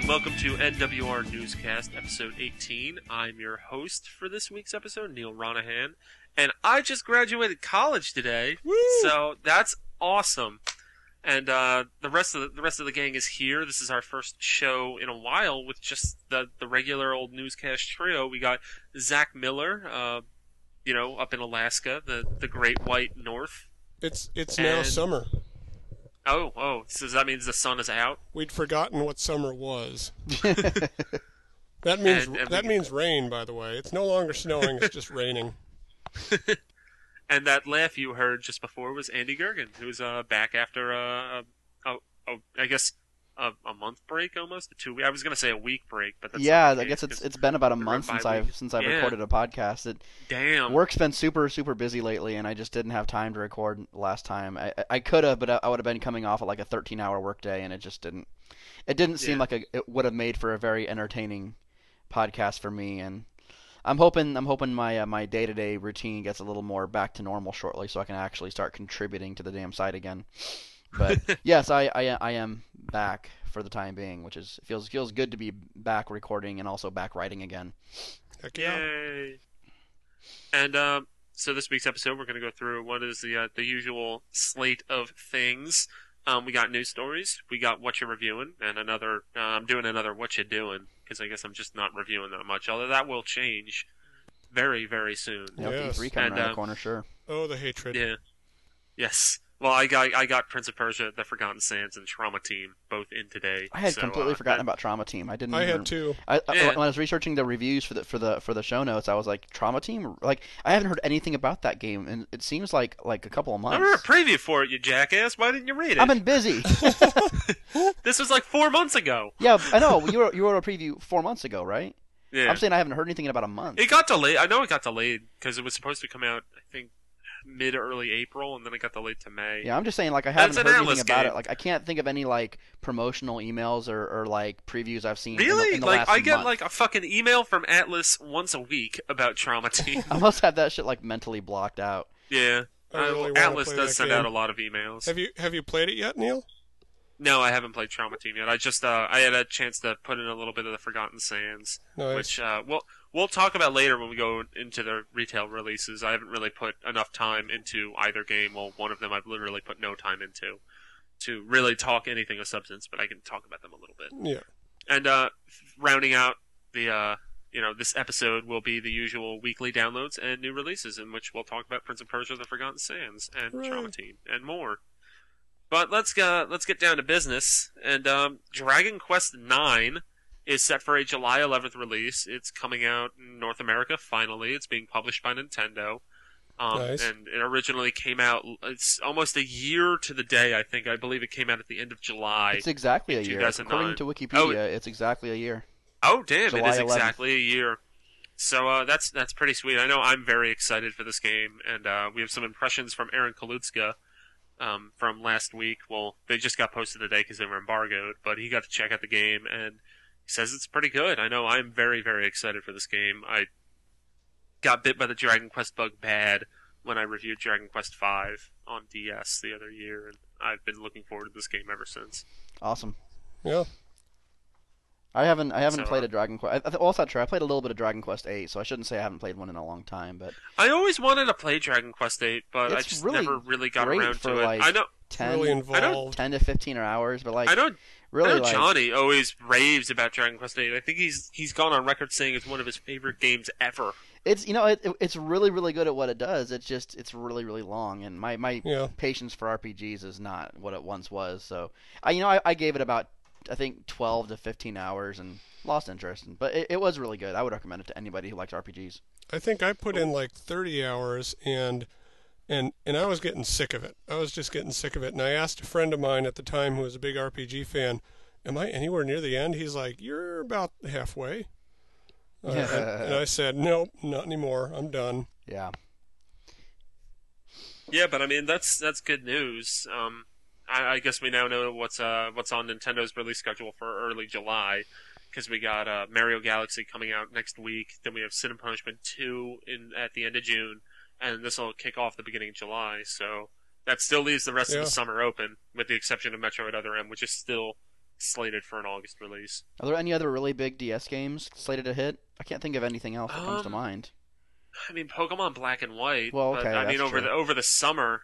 Hi, welcome to NWR Newscast, episode 18. I'm your host for this week's episode, Neal Ronaghan, and I just graduated college today, Woo! so that's awesome. And uh, the rest of the, the rest of the gang is here. This is our first show in a while with just the the regular old newscast trio. We got Zach Miller, uh, you know, up in Alaska, the the Great White North. It's it's now And- summer. Oh, oh, so that means the sun is out. We'd forgotten what summer was. That means And- and that we- mean rain, by the way. It's no longer snowing; it's just raining. And that laugh you heard just before was Andy Goergen, who's uh, back after uh, a, a, a, I guess a, a month break almost, a two. I was gonna say a week break, but that's yeah, I guess it's it's been about a month since. I've since I've Yeah. recorded a podcast. It damn. work's been super super busy lately, and I just didn't have time to record last time. I I- could have, but I, I would have been coming off of like a 13 hour workday, and it just didn't. It didn't seem Yeah. like a, it would have made for a very entertaining podcast for me, and I'm hoping I'm hoping my uh, my day to day routine gets a little more back to normal shortly, so I can actually start contributing to the damn site again. But yes, I, I I am back for the time being, which is feels feels good to be back recording and also back writing again. Heck yeah! Yay! And um, so this week's episode, we're going to go through what is the uh, the usual slate of things. Um, we got news stories, we got what you're reviewing, and another. Uh, I'm doing another what you're doing because I guess I'm just not reviewing that much. Although that will change very very soon. Yep, Yes. E3 coming And, around um, the corner, sure. Oh, the hatred. Yeah. Yes. Well, I got I got Prince of Persia, The Forgotten Sands, and Trauma Team both in today. I had so, completely uh, forgotten that- about Trauma Team. I didn't. I even, had two. I, I- Yeah. when I was researching the reviews for the for the for the show notes, I was like, Trauma Team. Like, I haven't heard anything about that game, and it seems like like a couple of months. I remember a preview for it, you jackass. Why didn't you read it? I've been busy. This was like four months ago. yeah, I know. You wrote, you wrote a preview four months ago, right? Yeah. I'm saying I haven't heard anything in about a month. It got delayed. I know it got delayed because it was supposed to come out, I think, mid early April, and then it got delayed to May. Yeah, I'm just saying, like, I haven't an heard Atlus anything about game. it. Like, I can't think of any like promotional emails or, or like previews I've seen. in the- Really? in the, like last I get month. like a fucking email from Atlus once a week about Trauma Team. I must have that shit like mentally blocked out. yeah. I Uh, really Atlus does send game. out a lot of emails. Have you have you played it yet, Neal? No, I haven't played Trauma Team yet. I just uh, I had a chance to put in a little bit of the Forgotten Sands, Nice. which uh, we'll we'll talk about later when we go into the retail releases. I haven't really put enough time into either game. Well, one of them I've literally put no time into to really talk anything of substance, but I can talk about them a little bit. Yeah. And uh, rounding out the uh, you know this episode will be the usual weekly downloads and new releases, in which we'll talk about Prince of Persia: The Forgotten Sands and Hooray. Trauma Team and more. But let's uh, let's get down to business. And um, Dragon Quest Nine is set for a July 11th release. It's coming out in North America finally. It's being published by Nintendo. Um, Nice. And it originally came out. It's almost a year to the day. I think. I believe it came out at the end of July. It's exactly a year. According to Wikipedia, it's exactly a year. Oh damn! July it is 11th. exactly a year. So uh, that's that's pretty sweet. I know I'm very excited for this game, and uh, we have some impressions from Aaron Kaluszka um, from last week. Well, they just got posted today because they were embargoed, but he got to check out the game and he says it's pretty good. I know I'm very very excited for this game. I got bit by the Dragon Quest bug bad when I reviewed Dragon Quest V on DS the other year, and I've been looking forward to this game ever since. Awesome. Yeah. I haven't I haven't So, played uh, a Dragon Quest. I, I, well, that's not true. I played a little bit of Dragon Quest Eight, so I shouldn't say I haven't played one in a long time. But I always wanted to play Dragon Quest VIII, but I It's just really never really got around for, to it. like, I know, 10, really I don't- 10 to fifteen hours. But like I don't know, really I know like Johnny always raves about Dragon Quest VIII. I think he's he's gone on record saying it's one of his favorite games ever. it's you know it, it- it's really really good at what it does. It's just it's really really long, and my my Yeah. patience for RPGs is not what it once was. So I you know I, I gave it about I think twelve to fifteen hours and lost interest. But it, it was really good. I would recommend it to anybody who likes RPGs. I think I put in like 30 hours and and and I was getting sick of it. I was just getting sick of it. And I asked a friend of mine at the time who was a big RPG fan, "Am I anywhere near the end?" He's like, "You're about halfway." Uh, and, and I said, "Nope, not anymore. I'm done." Yeah. Yeah, but I mean that's that's good news. Um, I, I guess we now know what's uh what's on Nintendo's release schedule for early July, because we got uh, Mario Galaxy coming out next week. Then we have Sin and Punishment two in at the end of June, and this will kick off the beginning of July. So that still leaves the rest of the summer open, with the exception of Metroid Other M, which is still slated for an August release. Are there any other really big DS games slated to hit? I can't think of anything else that comes to Um, mind. I mean, Pokemon Black and White. Well, okay, but, okay, I mean, over true. the over the summer,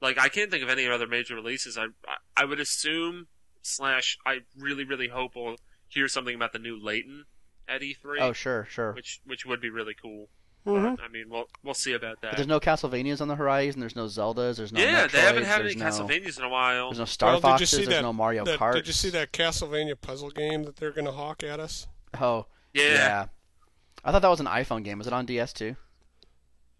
like I can't think of any other major releases. I I, I would assume slash I really really hope we'll hear something about the new Layton at E3, Oh, sure, sure. which which would be really cool. Mhm. But, I mean, we'll we'll see about But that. there's no Castlevanias on the horizon. There's no Zeldas. There's no yeah, they haven't had any no, Castlevanias in a while. There's no Star Well, Foxes. There's that- no Mario That- Kart. did you see that Castlevania puzzle game that they're going to hawk at us? Oh, yeah. yeah. I thought that was an iPhone game. Was it on DS too?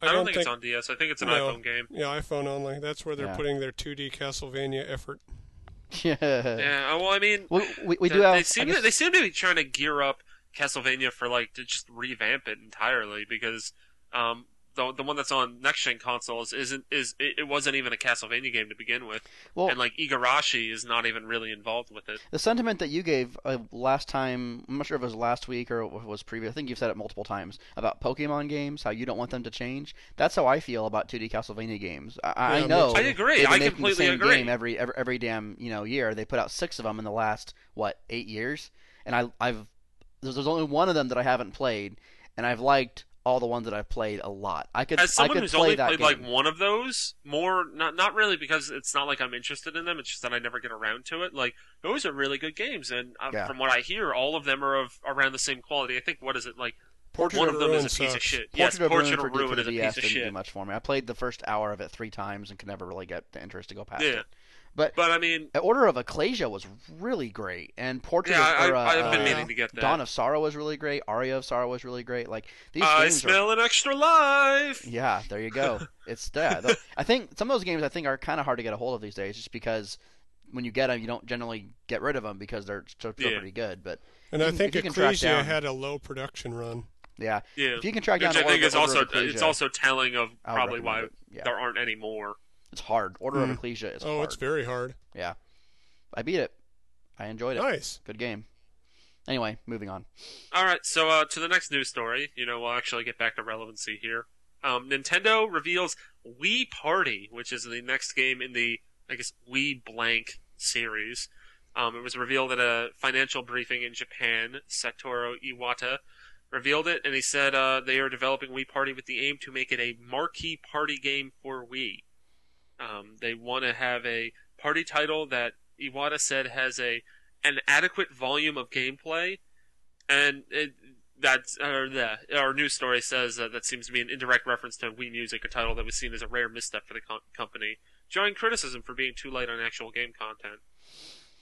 I don't, think, it's on DS. I think it's an No. iPhone game. Yeah, iPhone only. That's where they're Yeah. putting their 2D Castlevania effort. yeah. Yeah. uh, Well, I mean, We, we, we they, do have. they seem guess, to, they seem to be trying to gear up Castlevania for like to just revamp it entirely because um the the one that's on next gen consoles isn't is it, it wasn't even a Castlevania game to begin with well, and like Igarashi is not even really involved with it. the sentiment that you gave uh, last time, I'm not sure if it was last week or it was previous. I think you've said it multiple times about Pokemon games, how you don't want them to change. That's how I feel about 2D Castlevania games. I, I Yeah, me know. I agree. I completely the same agree. game every, every every damn you know year. They put out six of them in the last what eight years, and I I've there's, there's only one of them that I haven't played, and I've liked all the ones that I've played a lot. I could As I someone could who's play only played game. like one of those, more not not really because it's not like I'm interested in them. It's just that I never get around to it. Like those are really good games, and uh, Yeah. from what I hear, all of them are of around the same quality. I think what is it like? Portrait one of them is a piece of shit. Portrait yes, of Portrait of Ruin is a piece of didn't shit. do much for me. I played the first hour of it three times and could never really get the interest to go past Yeah. it. But But I mean, Order of Ecclesia was really great, and Portrait yeah, I, of or, uh, I, I've been uh, meaning to get that. Dawn of Sorrow was really great. Aria of Sorrow was really great. Like these I games are smell an extra life. Yeah, there you go. It's yeah. I think some of those games I think are kind of hard to get a hold of these days, just because when you get them, you don't generally get rid of them because they're still, still Yeah. pretty good. But And If I think if you can track Ecclesia down- had a low production run. yeah, Yeah, if you can track down I Order, think is also of Ecclesia, it's also telling of probably why it. Yeah, there aren't any more. It's hard. Order of Hmm. Ecclesia is hard. oh, hard. it's very hard. Yeah, I beat it. I enjoyed it. Nice. Good game. Anyway, moving on. All right, so uh, to the next news story. You know, we'll actually get back to relevancy here. Um, Nintendo reveals Wii Party, which is the next game in the I guess Wii blank series. Um, it was revealed at a financial briefing in Japan. Satoru Iwata revealed it, and he said uh, they are developing Wii Party with the aim to make it a marquee party game for Wii. Um, they want to have a party title that Iwata said has a an adequate volume of gameplay, and it, that's or the our news story says uh, that seems to be an indirect reference to Wii Music, a title that was seen as a rare misstep for the co- company, drawing criticism for being too late on actual game content.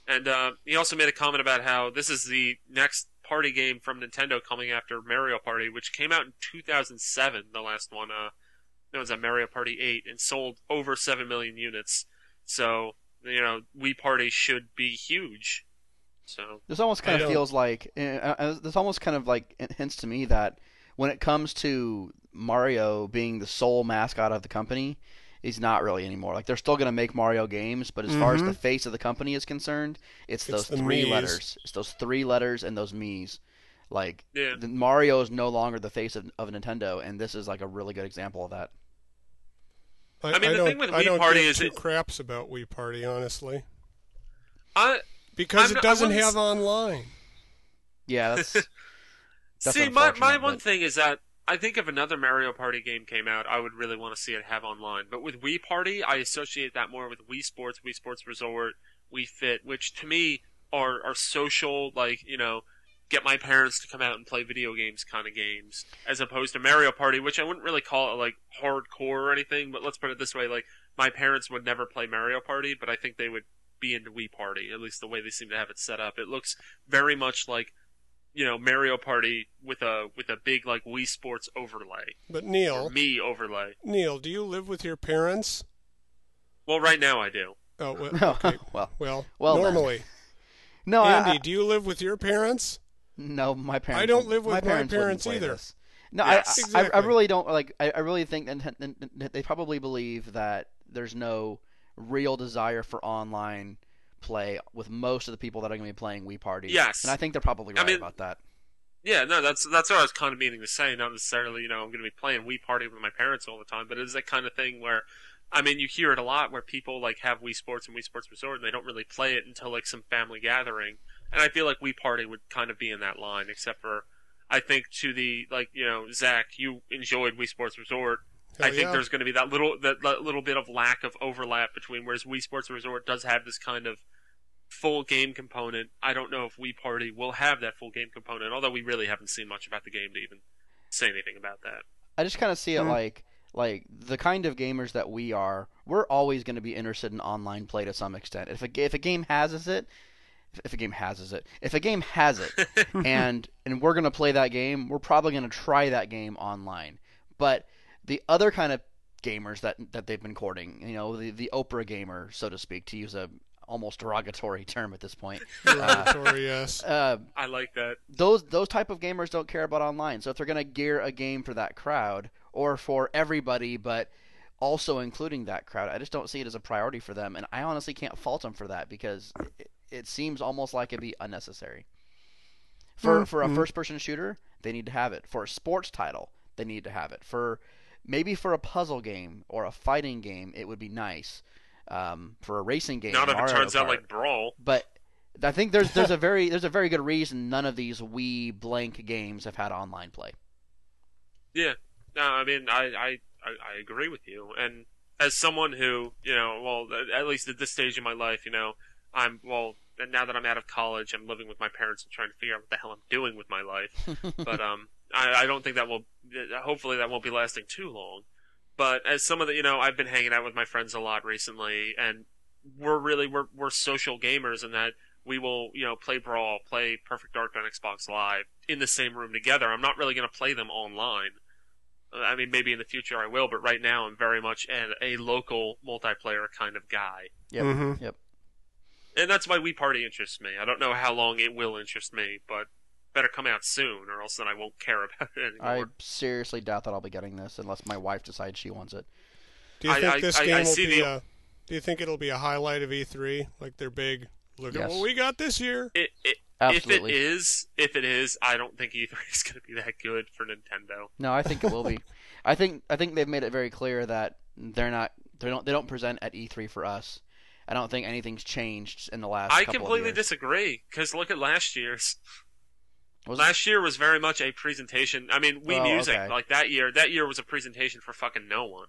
And uh, he also made a comment about how this is the next party game from Nintendo coming after Mario Party, which came out in 2007. The last one, uh, it was a Mario Party 8, and sold over seven million units. So you know, Wii Party should be huge. So This almost kind I of don't- feels like uh, uh, this almost kind of like hints to me that when it comes to Mario being the sole mascot of the company, he's not really anymore. Like they're still going to make Mario games, but as far as Mhm. the face of the company is concerned, it's, It's those three Miis. letters. It's those three letters and those Mii's. Like yeah, Mario is no longer the face of, of Nintendo, and this is like a really good example of that. I, I mean, the thing with I Wii don't Party give is two it- craps about Wii Party, honestly, I because I'm- it doesn't have online. Yeah, that's That's see. My my unfortunate, one thing is that I think if another Mario Party game came out, I would really want to see it have online. But with Wii Party, I associate that more with Wii Sports, Wii Sports Resort, Wii Fit, which to me are are social, like you know, get my parents to come out and play video games kind of games, as opposed to Mario Party, which I wouldn't really call it like hardcore or anything. But let's put it this way: like my parents would never play Mario Party, but I think they would be into Wii Party, at least the way they seem to have it set up. It looks very much like you know Mario Party with a with a big like Wii Sports overlay But or Neal, me overlay. Neal, do you live with your parents? Well, right now I do. Oh, well, okay. well, well, Well, then. normally. no, I- Andy, I, do you live with your parents? No, my parents. I don't live with my parents, wouldn't parents either. this. No, Yes. I, I, I really don't like. I, I really think that they probably believe that there's no real desire for online play with most of the people that are going to be playing Wii Party. Yes. and I think they're probably I right mean- about that. Yeah, no, that's that's what I was kind of meaning to say. Not necessarily, you know, I'm going to be playing Wii Party with my parents all the time, but it is that kind of thing where I mean, you hear it a lot where people like have Wii Sports and Wii Sports Resort, and they don't really play it until like some family gathering. And I feel like Wii Party would kind of be in that line, except for I think to the like you know Zach, you enjoyed Wii Sports Resort. Hell I think yeah. there's going to be that little that, that little bit of lack of overlap between whereas Wii Sports Resort does have this kind of full game component. I don't know if Wii Party will have that full game component, although we really haven't seen much about the game to even say anything about that. I just kind of see it Mhm. like like the kind of gamers that we are. We're always going to be interested in online play to some extent. If a if a game has it, if a game has it, if a game has it, and and we're going to play that game, we're probably going to try that game online. But the other kind of gamers that that they've been courting, you know, the the Oprah gamer, so to speak, to use a almost derogatory term at this point. Derogatory, yes. Uh, I like that. those those type of gamers don't care about online. So if they're going to gear a game for that crowd or for everybody, but also including that crowd, I just don't see it as a priority for them. And I honestly can't fault them for that because it, it seems almost like it'd be unnecessary. For Mm, for a mm. first person shooter, they need to have it. For a sports title, they need to have it. For maybe for a puzzle game or a fighting game, it would be nice. Um, for a racing game, Not if it Mario turns out like Brawl. But I think there's there's a very there's a very good reason none of these Wii blank games have had online play. Yeah. No, I mean, I, I, I, I agree with you. And as someone who, you know, well, at least at this stage in my life, you know, I'm, well, and now that I'm out of college, I'm living with my parents and trying to figure out what the hell I'm doing with my life. but, um, I, I don't think that will, hopefully that won't be lasting too long. But as some of the, you know, I've been hanging out with my friends a lot recently and we're really, we're, we're social gamers in that we will, you know, play Brawl, play Perfect Dark on Xbox Live in the same room together. I'm not really going to play them online. Uh, I mean, maybe in the future I will, but right now I'm very much a, a local multiplayer kind of guy. Yep. Mhm. Yep. And that's why Wii Party interests me. I don't know how long it will interest me, but better come out soon, or else then I won't care about it anymore. I seriously doubt that I'll be getting this unless my wife decides she wants it. Do you I- think I- this I- game I will see be the- a? Do you think it'll be a highlight of E3? Like their big look at what we got this year? It, it, Absolutely. If it is, if it is, I don't think E3 is going to be that good for Nintendo. No, I think it will be. I think I think they've made it very clear that they're not they don't they don't present at E3 for us. I don't think anything's changed in the last. I couple of completely disagree because look at last year's. Was it- Last year was very much a presentation. I mean, Wii Oh, Music, okay. like that year, that year was a presentation for fucking no one.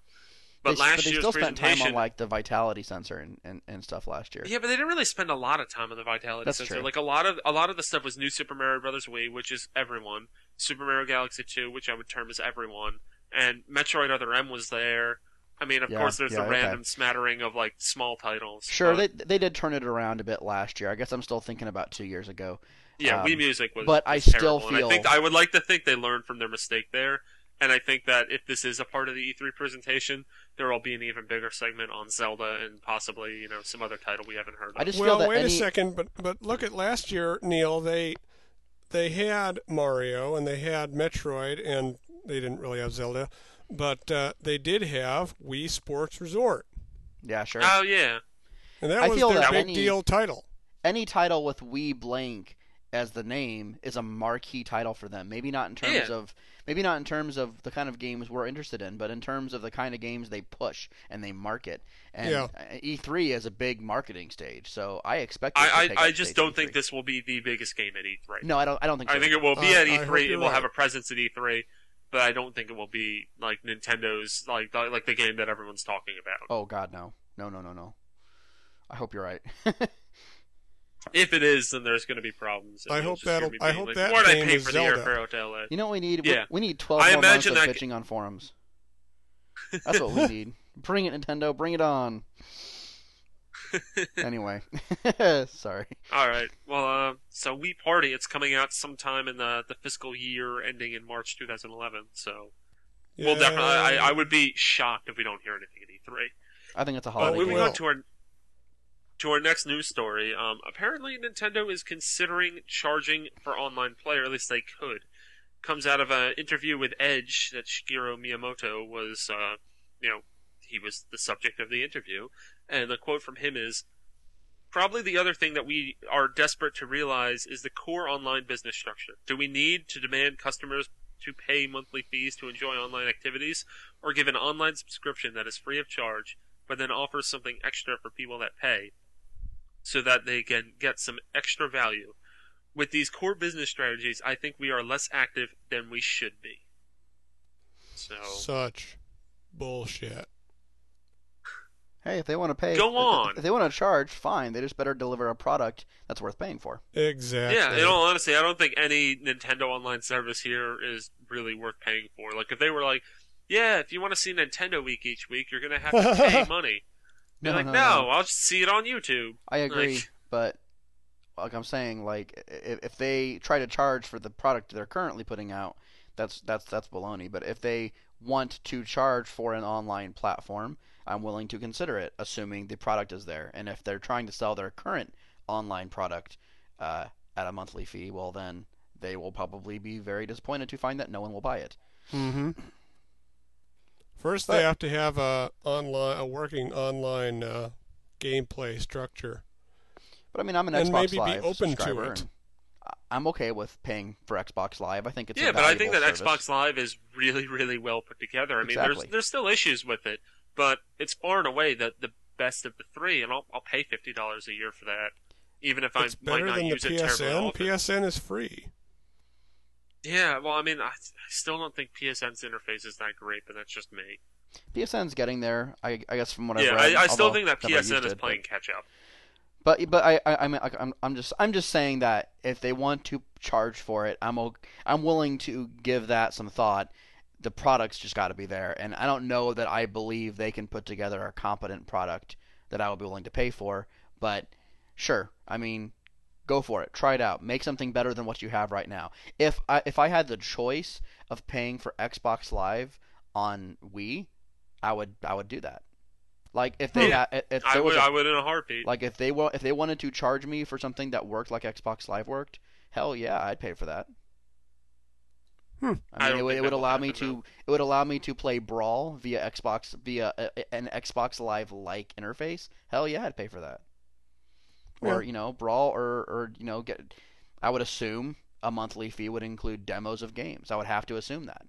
But they, last but they year's still spent time presentation, on like the vitality sensor and, and, and stuff last year. yeah, but they didn't really spend a lot of time on the Vitality That's Sensor. true. Like a lot of a lot of the stuff was New Super Mario Brothers Wii, which is everyone. Super Mario Galaxy 2, which I would term as everyone, and Metroid Other M was there. I mean, of Yeah, course, there's yeah, the okay. random smattering of like small titles. Sure, but, they they did turn it around a bit last year. I guess I'm still thinking about two years ago. yeah, um, Wii Music was. but I was still terrible. And I think I would like to think they learned from their mistake there, and I think that if this is a part of the E3 presentation, there will be an even bigger segment on Zelda and possibly you know some other title we haven't heard of. I just well, feel that wait any a second, but but look at last year, Neal. They they had Mario and they had Metroid, and they didn't really have Zelda, but uh, they did have Wii Sports Resort, yeah, sure. Oh yeah, and that I was feel their that big any- deal title. any title with Wii blank as the name is a marquee title for them. Maybe not in terms Yeah. of maybe not in terms of the kind of games we're interested in, but in terms of the kind of games they push and they market. And Yeah. uh, E3 is a big marketing stage, so I expect. I I, I just don't think E3. this will be the biggest game at E3. No, I don't. I don't think. So. I think it will be Uh, at E3. It you're will have a presence at E3, but I don't think it will be like Nintendo's like the- like the game that everyone's talking about. Oh God, no, no, no, no, no. I hope you're right. If it is, then there's going to be problems. I hope that'll- me I hope like, that Why'd I game pay is for Zelda." the airfare to LA? you know what we need? Yeah. We, we need 12 I more months of that- bitching on forums. That's what we need. Bring it, Nintendo. Bring it on. Anyway, sorry. All right. Well, uh, so Wii Party, it's coming out sometime in the the fiscal year ending in March 2011. So we'll definitely. I, I would be shocked if we don't hear anything at E3. I think it's a holiday. we moving on to our to our next news story. Um, apparently, Nintendo is considering charging for online play, or at least they could. Comes out of an interview with Edge that Shigeru Miyamoto was, uh, you know, he was the subject of the interview, and the quote from him is. Probably the other thing that we are desperate to realize is the core online business structure. Do we need to demand customers to pay monthly fees to enjoy online activities, or give an online subscription that is free of charge but then offers something extra for people that pay so that they can get some extra value. With these core business strategies, I think we are less active than we should be. So Such bullshit. Hey, if they want to pay, Go on. If they want to charge, fine. They just better deliver a product that's worth paying for. Exactly. Yeah, in all honesty, I don't think any Nintendo online service here is really worth paying for. Like, if they were like, yeah, if you want to see Nintendo Week each week, you're gonna have to pay money. No, like, no, no, no. I'll just see it on YouTube. I agree, Like- but like I'm saying, like if, if they try to charge for the product they're currently putting out, that's that's that's baloney. But if they want to charge for an online platform, I'm willing to consider it, assuming the product is there. And if they're trying to sell their current online product uh, at a monthly fee, well then they will probably be very disappointed to find that no one will buy it. Mm-hmm. First, But- they have to have a online, a working online uh, gameplay structure. But I mean, I'm an And Xbox maybe be Live open to subscriber, it. I- I'm okay with paying for Xbox Live. I think it's a yeah, but I think that service. Xbox Live is really, really well put together. I mean, Exactly. there's there's still issues with it, but it's far and away the the best of the three, and I'll I'll pay fifty dollars a year for that, even if It's I might better not than the use it terribly PSN. often. PSN is free. Yeah, well, I mean, I, I still don't think PSN's interface is that great, but that's just me. PSN's getting there. I, I guess from what I've yeah, read. I, I still think that PSN is it, playing catch up. But but, but I I I mean, like, I'm I'm just I'm just saying that if they want to charge for it, I'm o- I'm willing to give that some thought. The product's just got to be there, and I don't know that I believe they can put together a competent product that I would be willing to pay for. But sure, I mean, go for it, try it out, make something better than what you have right now. If I if I had the choice of paying for Xbox Live on Wii, I would I would do that. Like if they hmm. Yeah. had, if I there was would, a I would in a heartbeat. like if they if they wanted to charge me for something that worked like Xbox Live worked, hell yeah, I'd pay for that. Hmm. I I mean, it would, it would allow me happen, to it would allow me to play Brawl via Xbox via a, a- an Xbox Live like interface. Hell yeah, I'd pay for that. Or you know, Brawl or or you know, get. I would assume a monthly fee would include demos of games. I would have to assume that.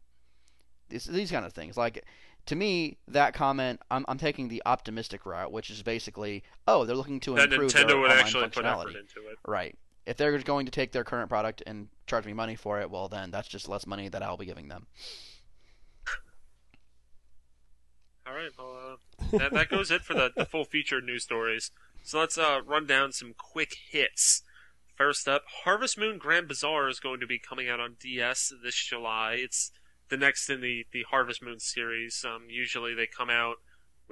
These these kind of things like. To me, that comment, I'm, I'm taking the optimistic route, which is basically, oh, they're looking to that improve Nintendo their would online actually put functionality. effort into it. Right. If they're going to take their current product and charge me money for it, well, then that's just less money that I'll be giving them. All right, well, uh, that, that goes it for the, the full featured news stories. So let's uh, run down some quick hits. First up, Harvest Moon Grand Bazaar is going to be coming out on DS this July. It's the next in the, the Harvest Moon series. Um, usually they come out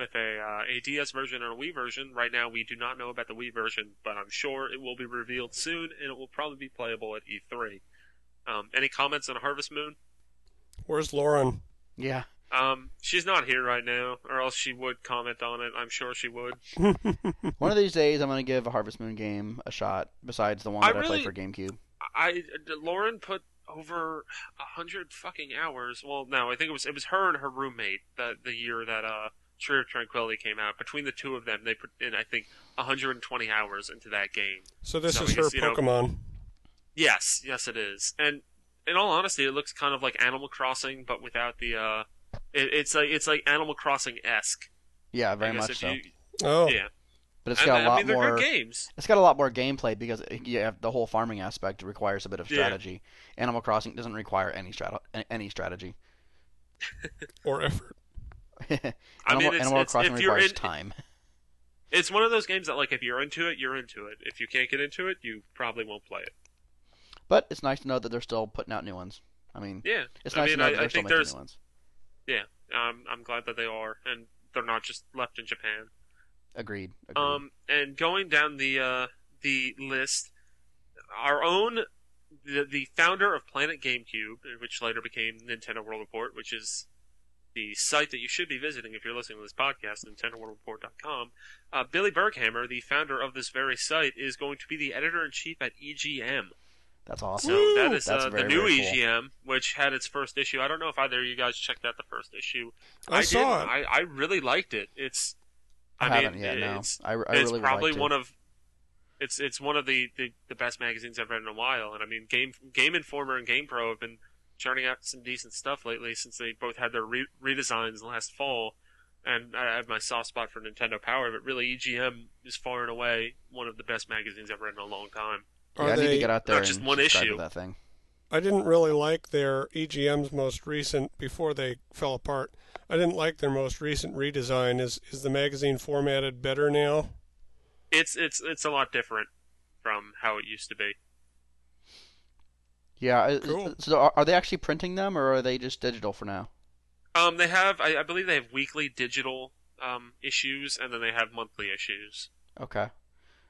with a uh, a DS version and a Wii version. Right now we do not know about the Wii version, but I'm sure it will be revealed soon and it will probably be playable at E3. Um, any comments on Harvest Moon? Where's Lauren? Yeah. Um, she's not here right now, or else she would comment on it. I'm sure she would. One of these days, I'm going to give a Harvest Moon game a shot, besides the one I that I, really- played for GameCube. I Lauren put over a hundred fucking hours. Well, no, I think it was it was her and her roommate that the year that uh Tree of Tranquility came out. Between the two of them, they put in I think 120 hours into that game. So this So is I her guess, you know- Pokemon. Yes, yes, it is. And in all honesty, it looks kind of like Animal Crossing, but without the uh, it, it's like it's like Animal Crossing esque. Yeah, very much so. Oh, Yeah, But it's And, got a I lot mean more. games. It's got a lot more gameplay because it- you have the whole farming aspect requires a bit of Yeah. strategy. Animal Crossing doesn't require any strat- any strategy. or effort. Animal, I mean, it's, Animal it's, Crossing if requires in, time. It's one of those games that, like, if you're into it, you're into it. If you can't get into it, you probably won't play it. But it's nice to know that they're still putting out new ones. I mean, Yeah, it's I nice mean, to know I, that they're I still making there's. new ones. Yeah, um, I'm glad that they are, and they're not just left in Japan. Agreed. agreed. Um, and going down the uh, the list, our own the, the founder of Planet GameCube, which later became Nintendo World Report, which is the site that you should be visiting if you're listening to this podcast, NintendoWorldReport.com. Uh, Billy Berghammer, the founder of this very site, is going to be the editor in chief at EGM. That's awesome. So that is uh, very, the new cool. EGM, which had its first issue. I don't know if either of you guys checked out the first issue. I, saw did. it. I, I really liked it. It's. I, I, haven't mean, yet. No, I, I it's really probably liked it. one of. It's it's one of the, the, the best magazines I've read in a while, and I mean, Game Game Informer and Game Pro have been churning out some decent stuff lately since they both had their re- redesigns last fall. and I have my soft spot for Nintendo Power, but really EGM is far and away one of the best magazines I've read in a long time. Are yeah, I need to get out there not just and one issue. that thing. I didn't really like their EGM's most recent before they fell apart. I didn't like their most recent redesign. Is is the magazine formatted better now? It's it's it's a lot different from how it used to be. Yeah. Cool. So are, are they actually printing them, or are they just digital for now? Um, they have I, I believe they have weekly digital um issues, and then they have monthly issues. Okay.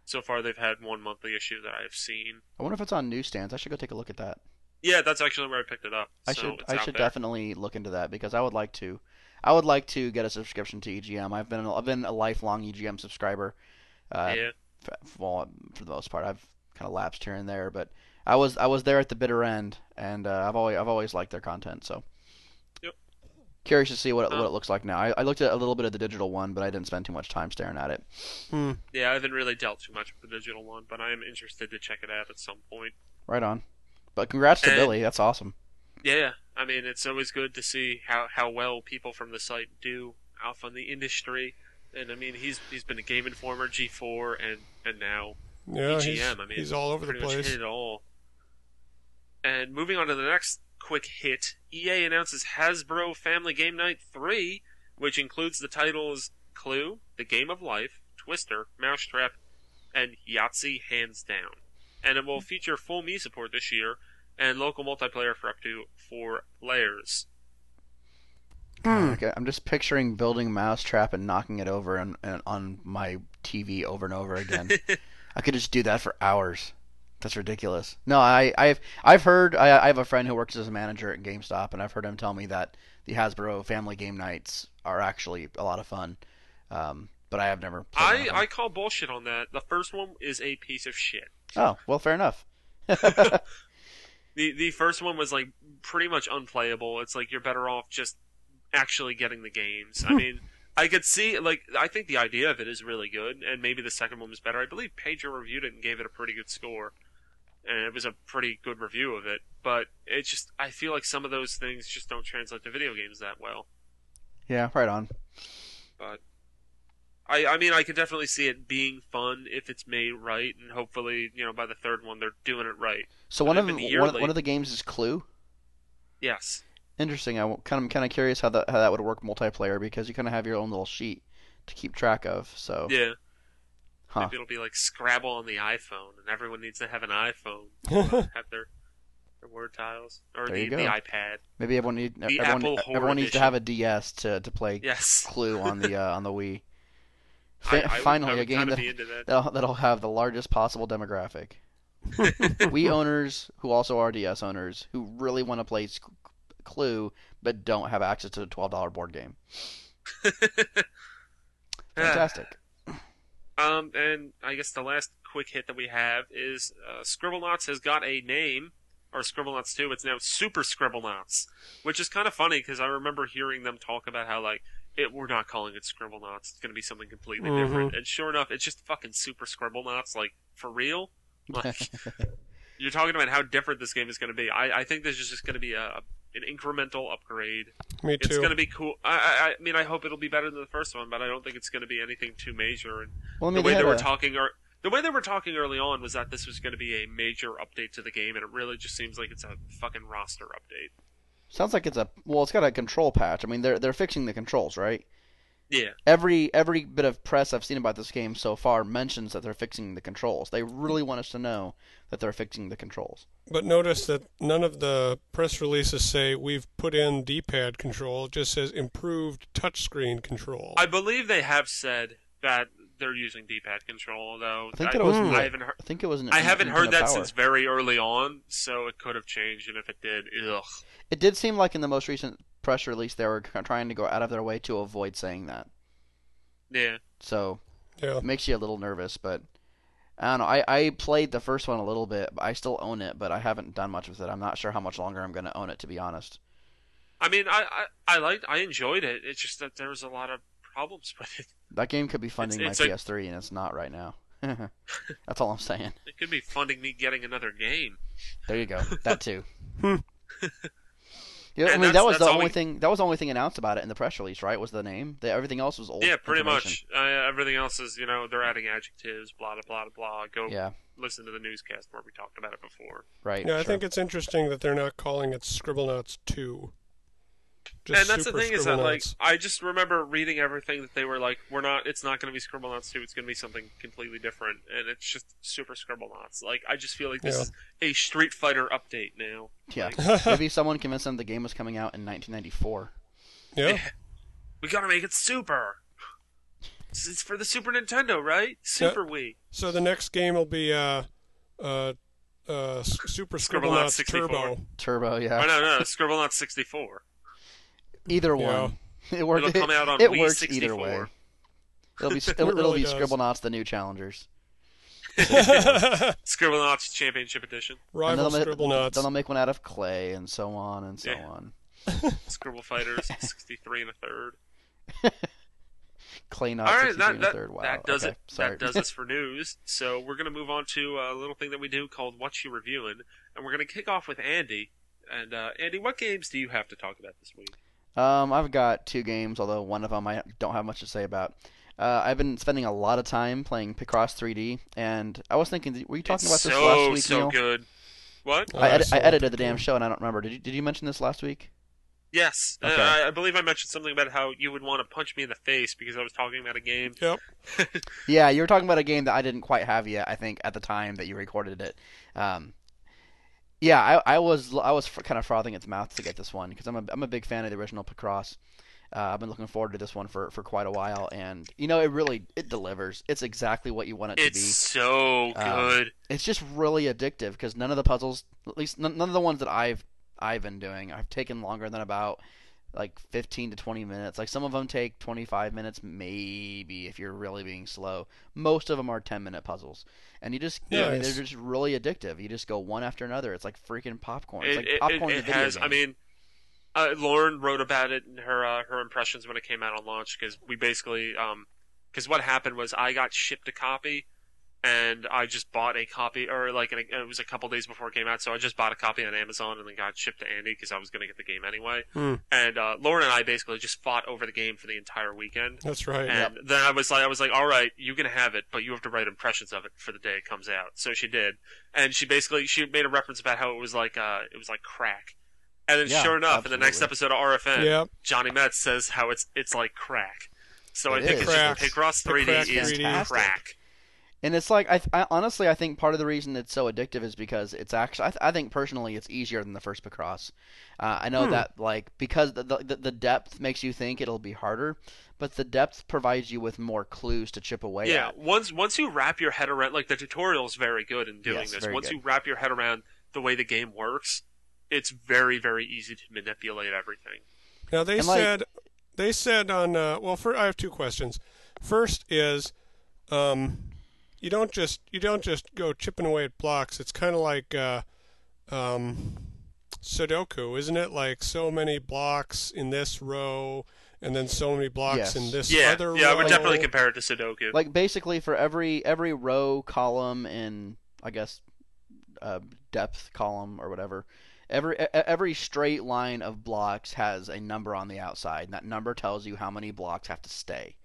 So far, they've had one monthly issue that I've seen. I wonder if it's on newsstands. I should go take a look at that. Yeah, that's actually where I picked it up. I so should I should there. definitely look into that because I would like to I would like to get a subscription to EGM. I've been I've been a lifelong EGM subscriber. Uh, Yeah, f- well, for the most part, I've kind of lapsed here and there, but I was I was there at the bitter end, and uh, I've always I've always liked their content. So, Yep. curious to see what it, what Um, it looks like now. I, I looked at a little bit of the digital one, but I didn't spend too much time staring at it. Hmm. yeah. I haven't really dealt too much with the digital one, but I am interested to check it out at some point. Right on. But congrats to Billy. That's awesome. Yeah, I mean, it's always good to see how, how well people from the site do off on the industry. And I mean, he's he's been a Game Informer, G4, and and now Yeah, EGM. he's, I mean, he's all over the pretty much place. hit it all. And moving on to the next quick hit, EA announces Hasbro Family Game Night 3, which includes the titles Clue, The Game of Life, Twister, Mousetrap, and Yahtzee Hands Down. And it will feature full Mii support this year and local multiplayer for up to four players. Hmm. Okay, I'm just picturing building Mousetrap and knocking it over and, and on my TV over and over again. I could just do that for hours. That's ridiculous. No, I, I've I've heard I, I have a friend who works as a manager at GameStop, and I've heard him tell me that the Hasbro Family Game Nights are actually a lot of fun. Um, but I have never. I. I call bullshit on that. The first one is a piece of shit. Oh well, fair enough. The the first one was like pretty much unplayable. It's like you're better off just actually getting the games. I mean, I could see like I think the idea of it is really good, and maybe the second one was better. I believe Pedro reviewed it and gave it a pretty good score, and it was a pretty good review of it. But it just I feel like some of those things just don't translate to video games that well. Yeah, right on. But I, I mean, I can definitely see it being fun if it's made right, and hopefully, you know, by the third one they're doing it right. So But one of them, one, yearly- one of the games is Clue. Yes. Interesting. I kind of kind of curious how that how that would work multiplayer because you kind of have your own little sheet to keep track of. So, Yeah. Huh? Maybe it'll be like Scrabble on the iPhone, and everyone needs to have an iPhone. have their their word tiles or There the, the iPad. Maybe everyone need The everyone, Apple everyone needs to have a DS to to play Yes. Clue on the uh, on the Wii. I- I finally, I a would game that, that. That'll, that'll have the largest possible demographic. Wii owners who also are DS owners who really want to play Clue but don't have access to a twelve dollar board game. Fantastic. Um, and I guess the last quick hit that we have is uh, Scribblenauts has got a name, or Scribblenauts 2. It's now Super Scribblenauts, which is kind of funny because I remember hearing them talk about how like it we're not calling it Scribblenauts. It's going to be something completely Mhm. different. And sure enough, it's just fucking Super Scribblenauts. Like for real. Like, you're talking about how different this game is going to be. I, I think this is just going to be a an incremental upgrade. Me too. It's going to be cool. I, I, I mean, I hope it'll be better than the first one, but I don't think it's going to be anything too major. And Well, I the way they they were a- talking, or the way they were talking early on, was that this was going to be a major update to the game, and it really just seems like it's a fucking roster update. sounds like it's a well, it's got a control patch. I mean, they're they're fixing the controls, right? Yeah, Every every bit of press I've seen about this game so far mentions that they're fixing the controls. They really want us to know that they're fixing the controls. But notice that none of the press releases say we've put in D-pad control. It just says improved touchscreen control. I believe they have said that they're using D-pad control, though. I think that it was. I haven't heard. I think it was. An, I haven't heard that Power. since very early on, so it could have changed, and if it did, ugh. It did seem like in the most recent press release they were trying to go out of their way to avoid saying that. Yeah, So yeah. it makes you a little nervous, but I don't know. I, I played the first one a little bit. I still own it, but I haven't done much with it. I'm not sure how much longer I'm going to own it, to be honest. I mean, I, I I liked, I enjoyed it. It's just that there was a lot of problems with it. That game could be funding it's my like- PS3, and it's not right now. That's all I'm saying. It could be funding me getting another game. There you go. That too. Yeah, I mean that's- that was the only we- thing. That was the only thing announced about it in the press release, right? Was the name? The, everything else was old. Yeah, pretty much. Uh, everything else is, you know, they're adding adjectives, blah blah blah blah. Go Yeah, listen to the newscast where we talked about it before. right. Yeah, I think it's interesting that they're not calling it Scribblenauts 2. Just and that's the thing is that like I just remember reading everything that they were like, we're not. It's not going to be Scribblenauts two. It's going to be something completely different, and it's just Super Scribblenauts. Like I just feel like this Yeah. is a Street Fighter update now. Yeah, Like, maybe someone convinced them the game was coming out in 1994. yeah. we got to make it super. It's it's for the Super Nintendo, right? Super Wii. So the next game will be uh, uh, uh, Super Scribblenauts Scribblenauts 64. Turbo. Turbo, Oh yeah. no, no, Scribblenauts sixty four. Either Yeah. one. It works. It'll come out on it Wii works 64. either way. It'll be it'll, it'll really be does. Scribblenauts, the new challengers. Scribblenauts Championship Edition. And Rival then they'll, make, Scribblenauts. then they'll make one out of clay and so on and so Yeah. on. Scribble Fighters sixty three and a third. Clay All not right, 63 that, and a that, third. Wow. that does okay, it. Sorry. That does us for news. So we're gonna move on to a little thing that we do called "What You Reviewing," and we're gonna kick off with Andy. And uh, Andy, what games do you have to talk about this week? Um, I've got two games, although one of them I don't have much to say about. Uh, I've been spending a lot of time playing Picross 3D, and I was thinking, were you talking it's about this so last week, so Neal? good. What? Oh, I, edi- I edited the damn show, and I don't remember. Did you, did you mention this last week? Yes, Uh, Okay. I, I believe I mentioned something about how you would want to punch me in the face because I was talking about a game. Yep. Yeah, you were talking about a game that I didn't quite have yet. I think at the time that you recorded it. Um, yeah, I, I was I was kind of frothing its mouth to get this one because I'm a I'm a big fan of the original Picross. Uh, I've been looking forward to this one for, for quite a while, and you know it really it delivers. It's exactly what you want it to be. It's so Um, good. It's just really addictive because none of the puzzles, at least none, none of the ones that I've I've been doing, I've taken longer than about like 15 to 20 minutes. Like some of them take 25 minutes, maybe if you're really being slow. Most of them are 10 minute puzzles, and you just I mean, Nice. they're just really addictive. You just go one after another. It's like freaking popcorn. It's it, like popcorn it, in a it video has. game. I mean, uh, Lauren wrote about it in her uh, her impressions when it came out on launch because we basically because what happened was I got shipped a copy and I just bought a copy or like an, it was a couple days before it came out so I just bought a copy on Amazon and then got shipped to Andy because I was going to get the game anyway Hmm. and uh, Lauren and I basically just fought over the game for the entire weekend That's right. and then I was like, I was like, all right, you can have it, but you have to write impressions of it for the day it comes out. So she did, and she basically she made a reference about how it was like, uh, it was like crack. And then, Yeah, sure enough, in the next episode of RFN, Yep. Jonny Metts says how it's it's like crack. So It I think is. it's Crack. just Picross 3D Crack is 3D. crack. And it's like I, I honestly I think part of the reason it's so addictive is because it's actually I, th- I think personally it's easier than the first Picross. Uh, I know Hmm. that like because the, the the depth makes you think it'll be harder, but the depth provides you with more clues to chip away Yeah, at. once once you wrap your head around, like the tutorial is very good in doing Yes, this. very Once good. you wrap your head around the way the game works, it's very very easy to manipulate everything. Now they And, like- said they said on uh, well, for I have two questions. First is, um, you don't just you don't just go chipping away at blocks. It's kind of like uh, um, Sudoku, isn't it? Like so many blocks in this row, and then so many blocks Yes. in this Yeah, other yeah, yeah, I would definitely compare it to Sudoku. Like basically for every every row column and I guess uh, depth column or whatever, every every straight line of blocks has a number on the outside, and that number tells you how many blocks have to stay.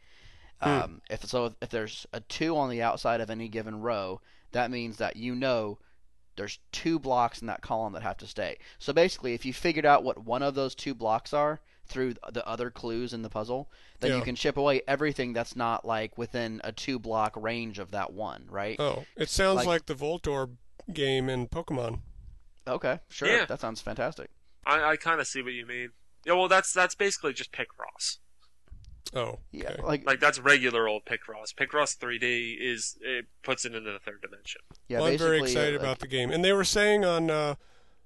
Hmm. Um, if so, if there's a two on the outside of any given row, that means that you know there's two blocks in that column that have to stay. So basically, if you figured out what one of those two blocks are through the other clues in the puzzle, then you can chip away everything that's not like within a two block range of that one, right? Oh, it sounds Like- like, the Voltorb game in Pokemon. Okay, sure, Yeah. that sounds fantastic. I, I kind of see what you mean. Yeah, well, that's that's basically just Picross. Oh, Yeah, like Like that's regular old Picross. Picross 3D is it puts it into the third dimension. yeah, well, I'm very excited uh, about the game. And they were saying on uh,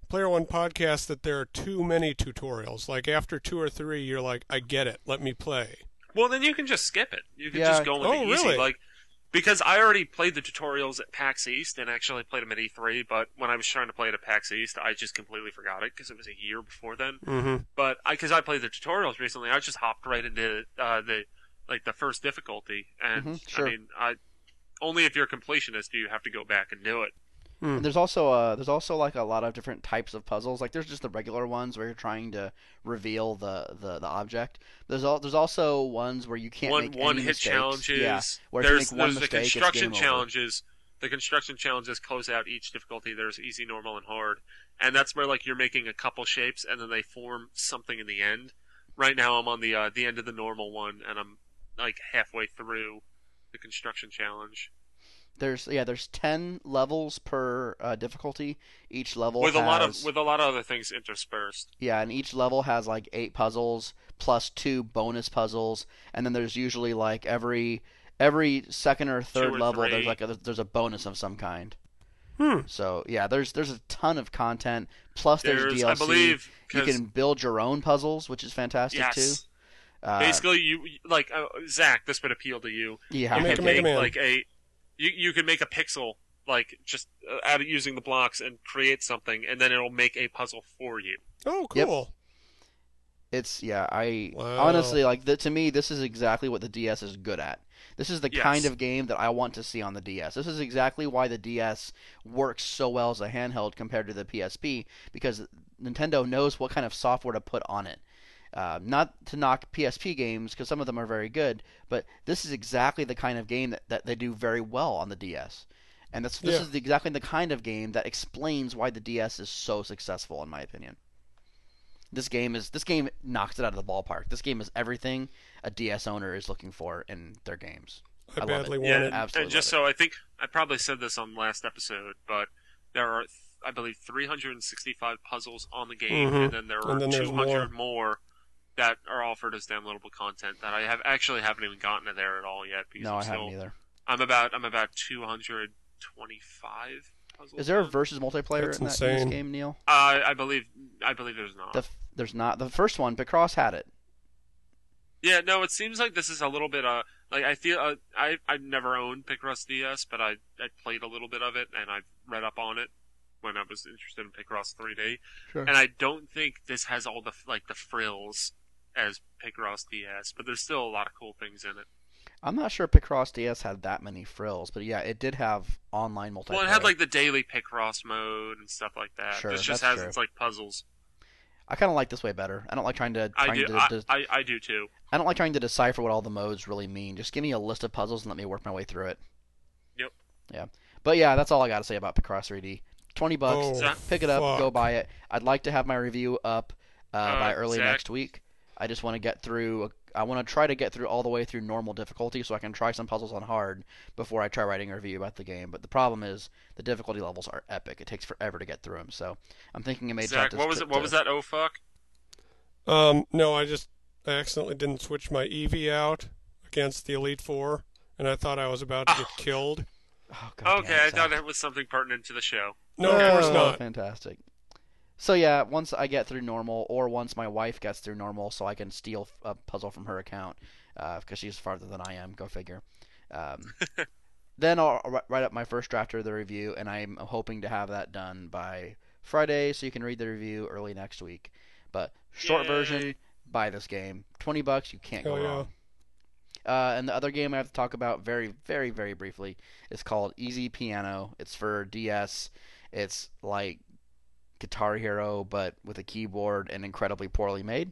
Player One podcast that there are too many tutorials. Like after two or three, you're like, I get it. Let me play. Well, then you can just skip it. You can Yeah. just go with Oh, the easy. really? Like because I already played the tutorials at PAX East and actually played them at E3. But when I was trying to play it at PAX East, I just completely forgot it because it was a year before then. Mm-hmm. But because I played the tutorials recently, I just hopped right into uh, the like the first difficulty, and Mhm, sure. I mean, I only if you're a completionist do you have to go back and do it. And there's also uh there's also like a lot of different types of puzzles. Like there's just the regular ones where you're trying to reveal the the, the object. There's al- there's also ones where you can't one make one hit mistakes. challenges. Yeah, where there's there's the mistake, it's construction game over. challenges. The construction challenges close out each difficulty. There's easy, normal, and hard, and that's where like you're making a couple shapes and then they form something in the end. Right now, I'm on the uh, the end of the normal one, and I'm like halfway through the construction challenge. There's yeah there's ten levels per uh, difficulty. Each level with has a lot of with a lot of other things interspersed. yeah, and each level has like eight puzzles plus two bonus puzzles, and then there's usually like every every second or third or level there's like a, there's a bonus of some kind. Hmm. So yeah, there's there's a ton of content. Plus there's, There's, DLC. I believe, you 'cause- can build your own puzzles, which is fantastic yes. too. Uh, Basically, you like uh, Zach. This would appeal to you. yeah, You You make could a make Man. like a you you could make a pixel like just uh, out of using the blocks and create something, and then it'll make a puzzle for you. Oh, Yep. cool. It's yeah, I Wow. honestly like the, to me this is exactly what the DS is good at. This is the Yes. kind of game that I want to see on the DS. This is exactly why the DS works so well as a handheld compared to the PSP because Nintendo knows what kind of software to put on it. Uh, not to knock PSP games because some of them are very good, but this is exactly the kind of game that, that they do very well on the DS. And that's this Yeah. is the, exactly the kind of game that explains why the DS is so successful, in my opinion. This game is this game knocks it out of the ballpark. This game is everything a DS owner is looking for in their games. I, I love badly it. want yeah, it. and, Absolutely and just love so I think I probably said this on last episode, but there are I believe 365 puzzles on the game, Mhm. and then there are And then there's 200 more. That are offered as downloadable content that I have actually haven't even gotten to there at all yet. Because No, I'm I still, haven't either. I'm about I'm about 225 puzzles. Is there a versus multiplayer That's in, that, in this game, Neal? Uh, I believe I believe there's not. The, there's not. The first one, Picross had it. Yeah, no, it seems like this is a little bit uh like I feel uh, I I've never owned Picross DS, but I I played a little bit of it and I've read up on it when I was interested in Picross 3D, Sure. and I don't think this has all the like the frills as Picross DS, but there's still a lot of cool things in it. I'm not sure Picross DS had that many frills, but yeah, it did have online multiplayer. Well, it had like the daily Picross mode and stuff like that. Sure, this just that's has true. its like puzzles. I kind of like this way better. I don't like trying to I do to, to- I, I do too. I don't like trying to decipher what all the modes really mean. Just give me a list of puzzles and let me work my way through it. Yep. Yeah. But yeah, that's all I got to say about Picross 3D. 20 bucks. Oh, Pick it up, fuck. go buy it. I'd like to have my review up uh, Uh, by early Zach? next week. I just want to get through. I want to try to get through all the way through normal difficulty, so I can try some puzzles on hard before I try writing a review about the game. But the problem is the difficulty levels are epic. It takes forever to get through them. So I'm thinking it may Zach, to, what was to- it? What to- was that? Oh fuck! Um, no, I just I accidentally didn't switch my Eevee out against the Elite Four, and I thought I was about to get Oh. killed. Oh, God Okay, damn I thought Zach. it was something pertinent to the show. No, of course Oh, not. Fantastic. So yeah, once I get through normal, or once my wife gets through normal, so I can steal a puzzle from her account because she's farther than I am. Go figure. Um, then I'll write up my first draft of the review, and I'm hoping to have that done by Friday, so you can read the review early next week. But short Yay. version, buy this game. Twenty bucks, you can't go yeah. wrong. Uh, and the other game I have to talk about very, very, very briefly is called Easy Piano. It's for DS. It's like Guitar Hero, but with a keyboard and incredibly poorly made.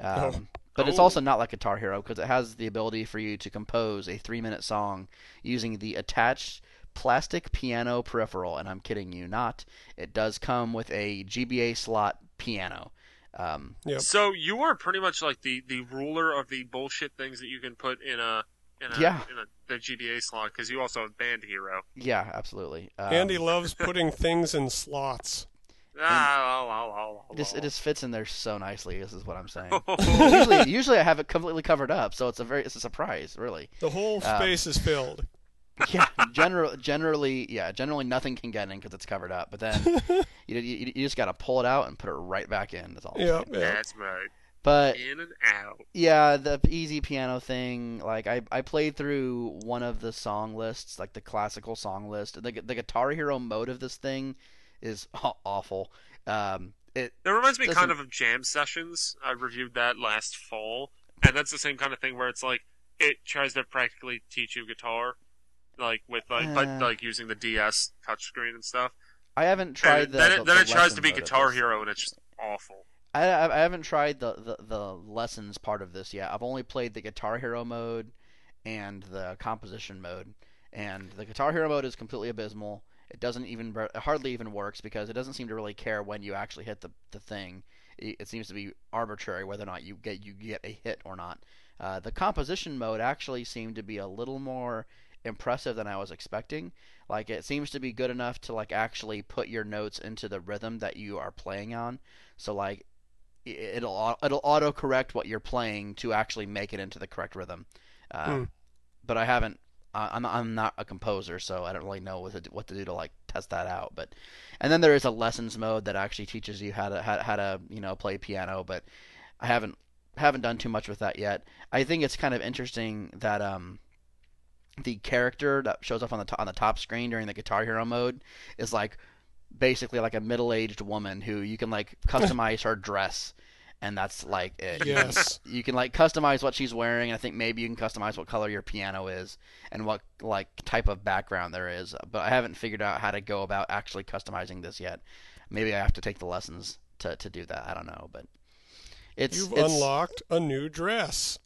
Um, Oh. But it's Oh. also not like Guitar Hero because it has the ability for you to compose a three-minute song using the attached plastic piano peripheral. And I'm kidding you not. It does come with a GBA slot piano. Um, Yep. So you are pretty much like the, the ruler of the bullshit things that you can put in a in a Yeah. in a the GBA slot because you also have Band Hero. yeah, absolutely. Um, Andy loves putting things in slots. Ah, la, la, la, la, It just, la. it just fits in there so nicely. This is what I'm saying. usually, usually I have it completely covered up, so it's a very it's a surprise, really. The whole Um, space is filled. Yeah, general, generally, yeah, generally nothing can get in because it's covered up. But then you, you you just gotta pull it out and put it right back in. That's all. Yeah, saying. yeah. That's right. But In and out. yeah, the easy piano thing. Like I, I played through one of the song lists, like the classical song list. The the Guitar Hero mode of this thing is awful. Um, it It reminds me Doesn't- kind of of Jam Sessions. I reviewed that last fall, and that's the same kind of thing where it's like it tries to practically teach you guitar, like with like Uh. but like using the DS touchscreen and stuff. I haven't tried and the. then the, it, then the it tries to be Guitar. Hero, and it's just awful. I, I haven't tried the, the the lessons part of this yet. I've only played the Guitar Hero mode and the composition mode. And the Guitar Hero mode is completely abysmal. It doesn't even it hardly even works because it doesn't seem to really care when you actually hit the the thing. It, it seems to be arbitrary whether or not you get you get a hit or not. Uh, the composition mode actually seemed to be a little more impressive than I was expecting. Like it seems to be good enough to like actually put your notes into the rhythm that you are playing on. So like it'll it'll auto correct what you're playing to actually make it into the correct rhythm. Uh, Hmm. But I haven't. I- I'm I'm not a composer, so I don't really know what to do, what to do to like test that out. But and then there is a lessons mode that actually teaches you how to how, how to you know play piano. But I haven't haven't done too much with that yet. I think it's kind of interesting that um the character that shows up on the to- on the top screen during the Guitar Hero mode is like basically like a middle-aged woman who you can like customize her dress and that's like it. You can- Yes. you can like customize what she's wearing. And I think maybe you can customize what color your piano is and what like type of background there is. But I haven't figured out how to go about actually customizing this yet. Maybe I have to take the lessons to, to do that. I don't know, but it's You've it's, unlocked a new dress.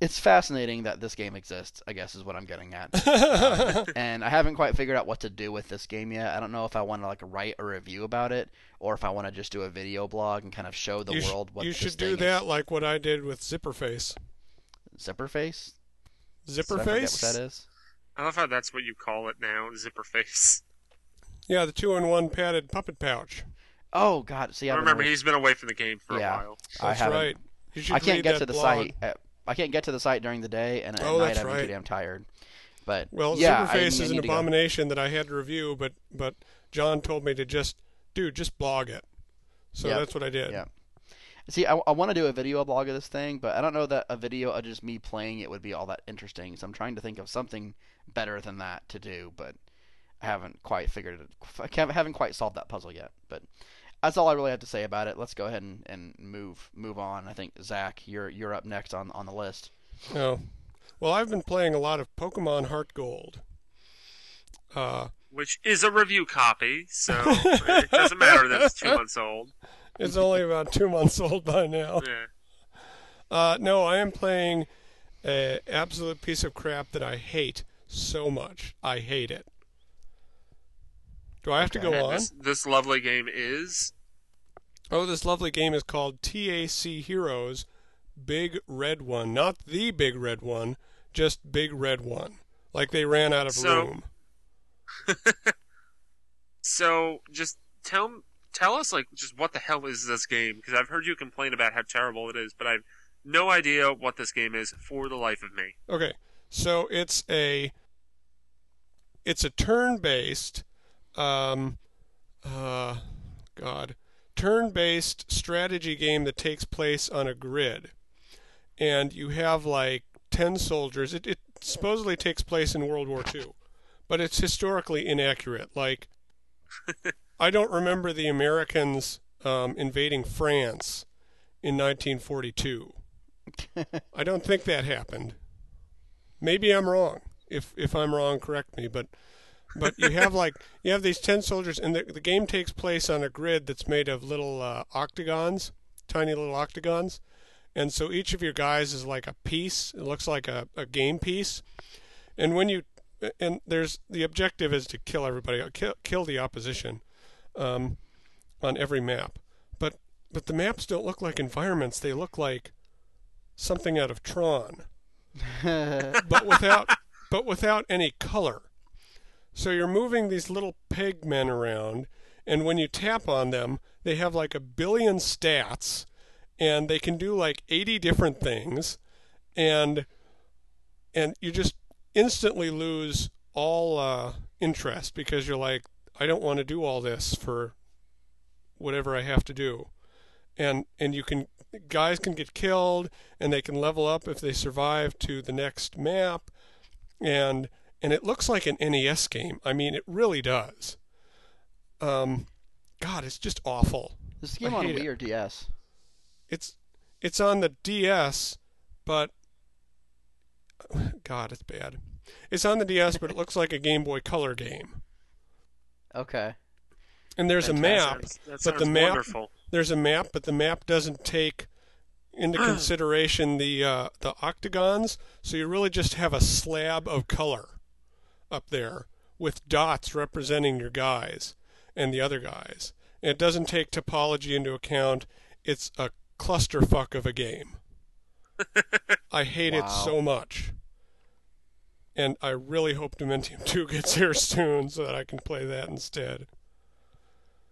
It's fascinating that this game exists. I guess is what I'm getting at. Um, and I haven't quite figured out what to do with this game yet. I don't know if I want to like write a review about it or if I want to just do a video blog and kind of show the you sh- world what you this should do thing that like what I did with Zipperface. is. Zipperface. Did I forget Zipperface? what that is? I love how that's what you call it now, zipper face. Yeah, the two-in-one padded puppet pouch. Oh God! See, I I haven't remember really- he's been away from the game for Yeah. a while. I That's haven't. right. You should I can't read get that to the blog. site. uh, I can't get to the site during the day, and at Oh, night I'm too damn tired. But Well, yeah, I, Zipperface I is an abomination that I had to review, but but John told me to just, dude, just blog it. So Yep. that's what I did. Yeah. See, I, I want to do a video blog of this thing, but I don't know that a video of just me playing it would be all that interesting. So I'm trying to think of something better than that to do, but I haven't quite figured it. I haven't quite solved that puzzle yet. But that's all I really have to say about it. Let's go ahead and, and move move on. I think Zach, you're you're up next on on the list. Oh. Well, I've been playing a lot of Pokemon Heart Gold. Uh, Which is a review copy, so it doesn't matter that it's two months old. it's only about two months old by now. Yeah. Uh, no, I am playing a absolute piece of crap that I hate so much. I hate it. Do I have to go on? this, this lovely game is Oh, this lovely game is called TAC Heroes Big Red One. Not the Big Red One, just Big Red One. Like they ran out of So- room. so. Just tell tell us like just what the hell is this game? Because I've heard you complain about how terrible it is, but I've no idea what this game is for the life of me. Okay, so it's a it's a turn-based, um, uh, God, turn-based strategy game that takes place on a grid, and you have like ten soldiers. It, it supposedly takes place in World War II, but it's historically inaccurate. Like, I don't remember the Americans um, invading France in 1942. I don't think that happened. Maybe I'm wrong. If if I'm wrong, correct me. But but you have like you have these ten soldiers, and the the game takes place on a grid that's made of little uh, octagons, tiny little octagons, and so each of your guys is like a piece. It looks like a, a game piece, and when you and there's the objective is to kill everybody, kill kill the opposition, um, on every map. But but the maps don't look like environments; they look like something out of Tron but without but without any color. So you're moving these little peg men around, and when you tap on them, they have like a billion stats, and they can do like 80 different things, and and you just instantly lose all uh, interest because you're like, I don't want to do all this for whatever I have to do, and and you can guys can get killed and they can level up if they survive to the next map and and it looks like an NES game. I mean, it really does. Um, God, it's just awful. This game on Wii it. or DS? It's it's on the DS, but God, it's bad. It's on the DS, but it looks like a Game Boy Color game. Okay. And there's a map. Sounds- that but the map- wonderful. There's a map, but the map doesn't take into consideration the uh, the octagons. So you really just have a slab of color up there with dots representing your guys and the other guys. And it doesn't take topology into account. It's a clusterfuck of a game. I hate it so much. And I really hope Dementium 2 gets here soon so that I can play that instead.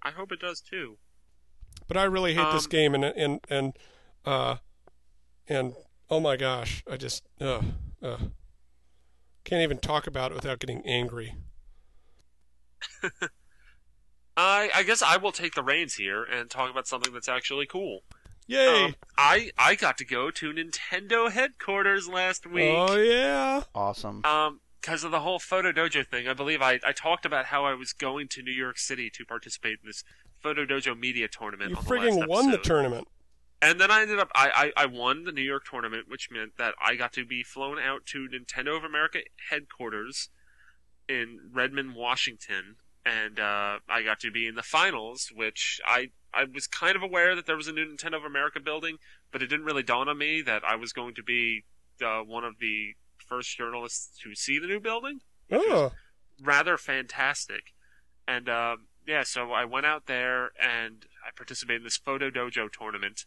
I hope it does too. But I really hate this Um, game, and and and uh, and oh my gosh, I just uh, uh, can't even talk about it without getting angry. I I guess I will take the reins here and talk about something that's actually cool. Yay! Um, I I got to go to Nintendo headquarters last week. oh yeah! Awesome. Um, because of the whole Photo Dojo thing, I believe I, I talked about how I was going to New York City to participate in this Photo Dojo media tournament. You on the last won the tournament. And then I ended up I, I, I won the New York tournament, which meant that I got to be flown out to Nintendo of America headquarters in Redmond, Washington, and uh, I got to be in the finals, which I I was kind of aware that there was a new Nintendo of America building, but it didn't really dawn on me that I was going to be uh, one of the first journalists to see the new building Oh, rather fantastic. And um, yeah, so I went out there and I participated in this photo dojo tournament,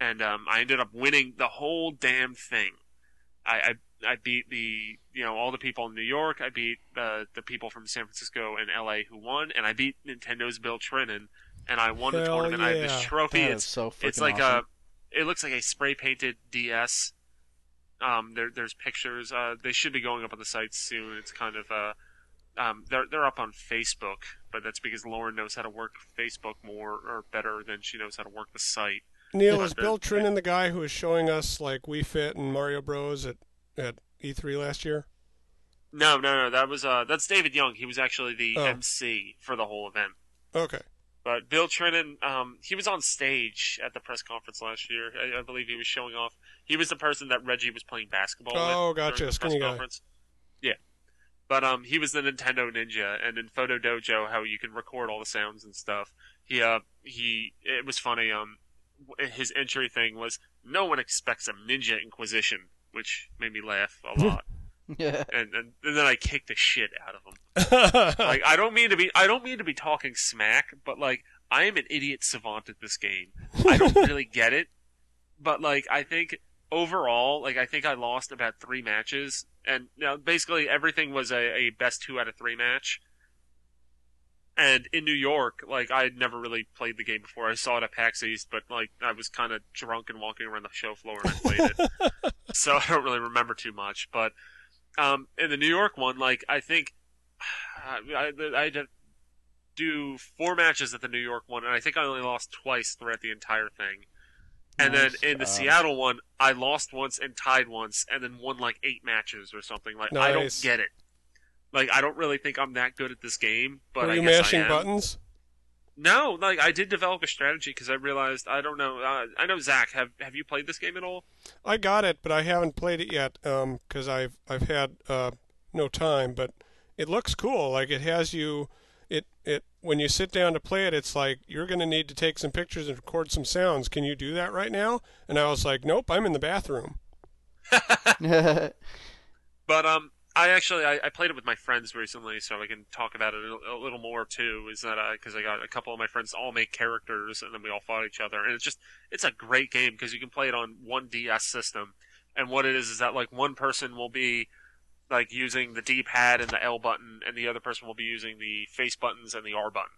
and um, I ended up winning the whole damn thing. I, I I beat the you know all the people in New York. I beat the the people from San Francisco and L.A. who won, and I beat Nintendo's Bill Trinen, and I won the Hell tournament. I have this trophy. That It's so freaking it's like awesome. a it looks like a spray painted DS. Um, there there's pictures. Uh, they should be going up on the site soon. It's kind of uh, um, they're they're up on Facebook, but that's because Lauren knows how to work Facebook more or better than she knows how to work the site. Neal, is Bill Trinen the guy who was showing us like Wii Fit and Mario Bros at at E3 last year? No, no, no. That was uh, that's David Young. He was actually the Oh. MC for the whole event. Okay. But Bill Trinen, um, he was on stage at the press conference last year. I, I believe he was showing off. He was the person that Reggie was playing basketball with. Oh, with gotcha, the press guy. conference. Yeah, but um, he was the Nintendo Ninja, and in Photo Dojo, how you can record all the sounds and stuff. He uh, he, it was funny. Um, his entry thing was no one expects a Ninja Inquisition, which made me laugh a lot. yeah. and, and and then I kicked the shit out of him like I don't mean to be I don't mean to be talking smack, but like I am an idiot savant at this game. I don't really get it, but like I think overall, like I think I lost about three matches, and now basically everything was a, a best two out of three match. And in New York, like I had never really played the game before. I saw it at PAX East, but like I was kind of drunk and walking around the show floor and I played it, so I don't really remember too much. But um, in the New York one, like I think I, I, I had to do four matches at the New York one, and I think I only lost twice throughout the entire thing. And Nice. then in the Um, Seattle one, I lost once and tied once, and then won like eight matches or something. Like I don't get it. Like I don't really think I'm that good at this game, but Were I you guess mashing I am. buttons? No, like I did develop a strategy because I realized I don't know. Uh, I know Zach. Have Have you played this game at all? I got it, but I haven't played it yet because I've I've had uh, no time. But it looks cool. Like it has you. It it when you sit down to play it, it's like you're going to need to take some pictures and record some sounds. Can you do that right now? And I was like, Nope, I'm in the bathroom. But um, I actually I, I played it with my friends recently, so I can talk about it a, a little more too. Is that because I got a couple of my friends all make characters, and then we all fought each other, and it's just it's a great game because you can play it on one DS system, and what it is is that like one person will be like using the D-pad and the L button, and the other person will be using the face buttons and the R button,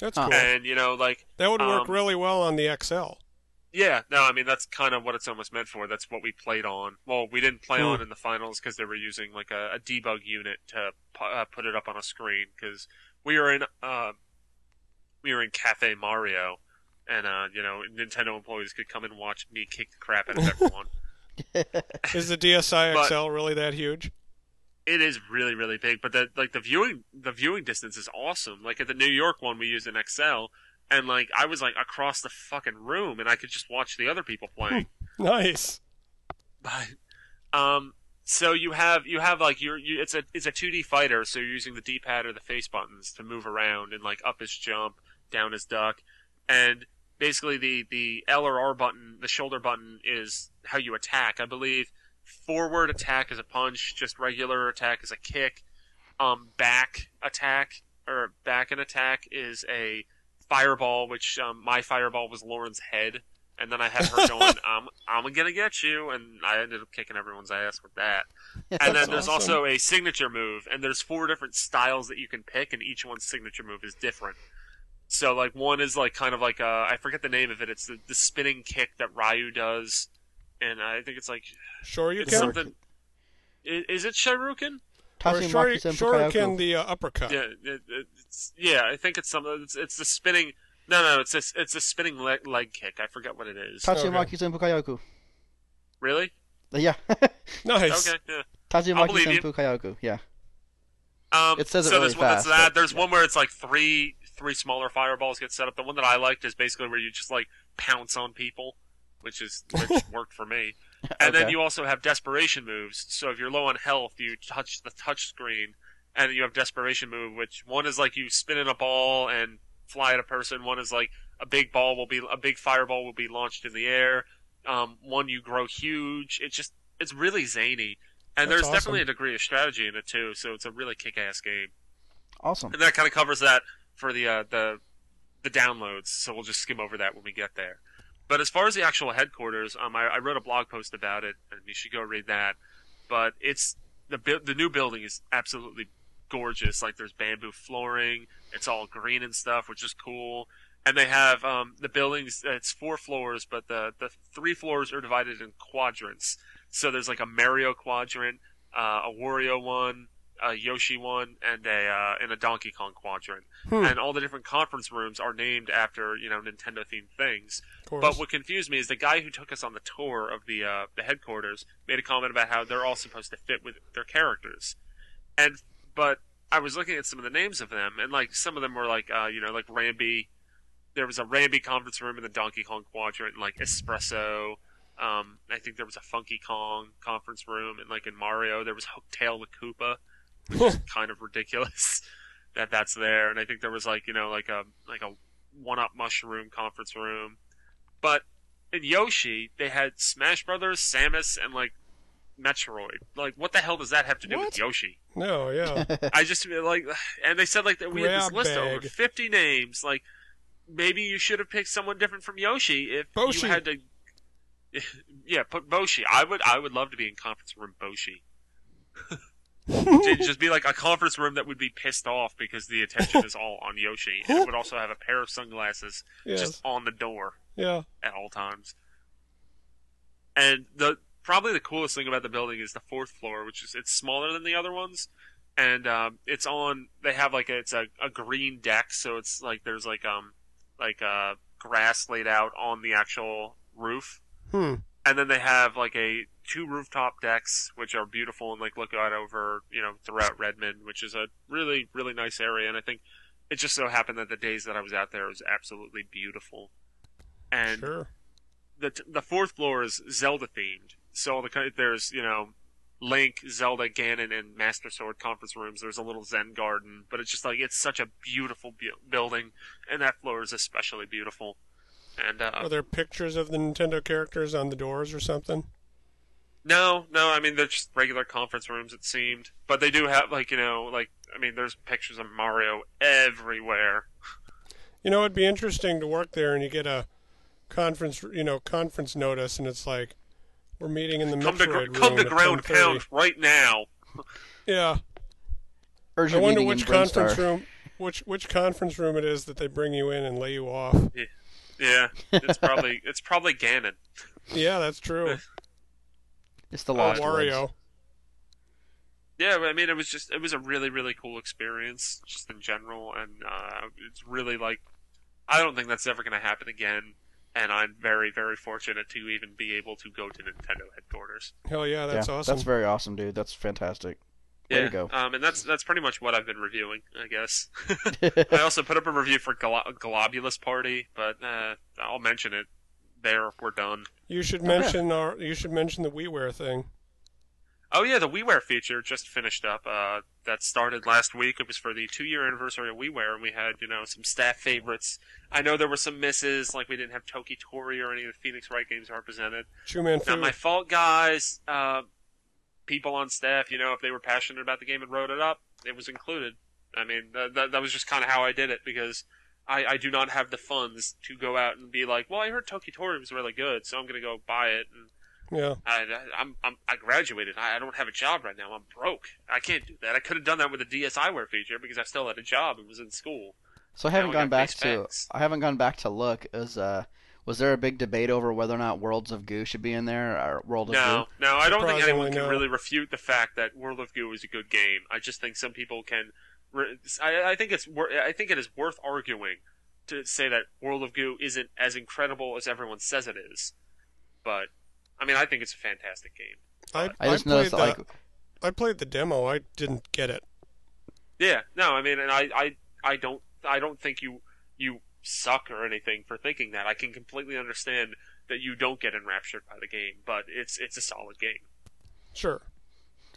That's cool. and you know like that would work um, really well on the XL. Yeah, no, I mean that's kind of what it's almost meant for. That's what we played on. Well, we didn't play Hmm. on in the finals because they were using like a, a debug unit to uh, put it up on a screen because we were in uh, we were in Cafe Mario, and uh, you know Nintendo employees could come and watch me kick the crap out of everyone. Is the DSi XL really that huge? it is really really big, but the like the viewing the viewing distance is awesome. Like at the New York one, we used an XL. And like I was like across the fucking room, and I could just watch the other people playing. Nice. But um, So you have you have like you're you, it's a it's a 2D fighter, so you're using the D-pad or the face buttons to move around and like up his jump, down his duck, and basically the the L or R button, the shoulder button is how you attack. I believe forward attack is a punch, just regular attack is a kick. Um, back attack or back and attack is a fireball, which um, my fireball was Lauren's head, and then I had her going, "I'm I'm gonna get you," and I ended up kicking everyone's ass with that. And then there's awesome. also a signature move, and there's four different styles that you can pick, and each one's signature move is different. So like one is like kind of like uh, I forget the name of it. It's the, the spinning kick that Ryu does, and I think it's like Shoryuken? it's something. i- Is it Shuriken? Or Tatsumaki Shori- Senpu Shuriken, the uh, uppercut. Yeah, it, it's yeah. I think it's something. It's, it's the spinning. No, no, it's a, it's a spinning leg, leg kick. I forget what it is. Tatsumaki Senpu Kaioku. Really? Yeah. Nice. Okay. Yeah. Tatsumaki believe you. Senpu Kaioku. Yeah. Um, It says it so really there's one that's fast, that. but- There's one where it's like three three smaller fireballs get set up. The one that I liked is basically where you just like pounce on people, which is which worked for me. And then you also have desperation moves. So if you're low on health, you touch the touch screen, and you have desperation move, which one is like you spin in a ball and fly at a person. One is like a big ball will be a big fireball will be launched in the air. Um, one you grow huge. It's just it's really zany, and That's there's awesome. definitely a degree of strategy in it too. So it's a really kick-ass game, Awesome. and that kind of covers that for the uh, the the downloads. So we'll just skim over that when we get there. But as far as the actual headquarters, um, I, I wrote a blog post about it, and you should go read that. But it's the the new building is absolutely gorgeous. Like there's bamboo flooring, it's all green and stuff, which is cool. And they have um, the buildings. It's four floors, but the the three floors are divided in quadrants. So there's like a Mario quadrant, uh, a Wario one, a Yoshi one, and a uh, and a Donkey Kong quadrant. Hmm. And all the different conference rooms are named after you know Nintendo themed things. But what confused me is the guy who took us on the tour of the uh, the headquarters made a comment about how they're all supposed to fit with their characters, and but I was looking at some of the names of them, and like some of them were like uh, you know like Rambi. There was a Rambi conference room in the Donkey Kong quadrant, and like Espresso. Um, I think there was a Funky Kong conference room, and like in Mario there was Hooktail the Koopa, which is kind of ridiculous that that's there. And I think there was like you know like a like a one up mushroom conference room. But in Yoshi, they had Smash Brothers, Samus, and like Metroid. Like, what the hell does that have to do with Yoshi? no, yeah. I just like, and they said like that we had this Grab list of over fifty names. Like, maybe you should have picked someone different from Yoshi if Boshi. you had to. Yeah, put Boshi. I would. I would love to be in conference room Boshi. It'd just be like a conference room that would be pissed off because the attention is all on Yoshi, and it would also have a pair of sunglasses yes. just on the door Yeah. at all times. And the probably the coolest thing about the building is the fourth floor, which is it's smaller than the other ones, and um, it's on. They have like a, it's a, a green deck, so it's like there's like um like uh grass laid out on the actual roof, Hmm. and then they have like a two rooftop decks which are beautiful and like look out over you know throughout Redmond, which is a really really nice area, and I think. It just so happened that the days that I was out there was absolutely beautiful, and Sure. the the fourth floor is Zelda themed. So the there's you know Link, Zelda, Ganon, and Master Sword conference rooms. There's a little Zen garden, but it's just like it's such a beautiful bu- building, and that floor is especially beautiful. And uh, Are there pictures of the Nintendo characters on the doors or something? no, no, I mean they're just regular conference rooms. It seemed, but they do have like you know like I mean there's pictures of Mario everywhere. You know, it'd be interesting to work there and you get a conference, you know, conference notice, and it's like we're meeting in the Come to Metroid gr- come to at ground 10:30. pound right now. Yeah, I Urgent wonder which in Brinstar. conference room, which which conference room it is that they bring you in and lay you off. Yeah, it's probably it's probably Ganon. Yeah, that's true. It's the Oh, Lost Woods. Wario. Yeah, I mean, it was just it was a really really cool experience, just in general, and uh, it's really like I don't think that's ever going to happen again, and I'm very very fortunate to even be able to go to Nintendo headquarters. Hell yeah, that's yeah, awesome. That's very awesome, dude. That's fantastic. Way yeah, to go. Um, and that's that's pretty much what I've been reviewing, I guess. I also put up a review for Glo- Globulos Party, but uh, I'll mention it there. We're done. you should Okay. mention our. You should mention the WiiWare thing. Oh yeah, the WiiWare feature just finished up. Uh, that started last week. It was for the two-year anniversary of WiiWare, and we had you know some staff favorites. I know there were some misses, like we didn't have Toki Tori or any of the Phoenix Wright games represented. True Man Not my fault, guys. Uh, people on staff, you know, if they were passionate about the game and wrote it up, it was included. I mean, that, that, that was just kind of how I did it because I, I do not have the funds to go out and be like, well, I heard Toki Tori was really good, so I'm going to go buy it. And Yeah. I, I'm, I'm, I graduated. I, I don't have a job right now. I'm broke. I can't do that. I could have done that with a DSiWare feature because I still had a job and was in school. So I haven't we gone got back to specs. I haven't gone back to look. Is uh was there a big debate over whether or not Worlds of Goo should be in there or World of No, no, I don't think anyone can no. really refute the fact that World of Goo is a good game. I just think some people can. I, I think it's. I think it is worth arguing to say that World of Goo isn't as incredible as everyone says it is. But I mean, I think it's a fantastic game. I, I just played noticed the, that like I played the demo. I didn't get it. Yeah, no, I mean, and I, I, I don't, I don't think you, you suck or anything for thinking that. I can completely understand that you don't get enraptured by the game, but it's, it's a solid game. Sure.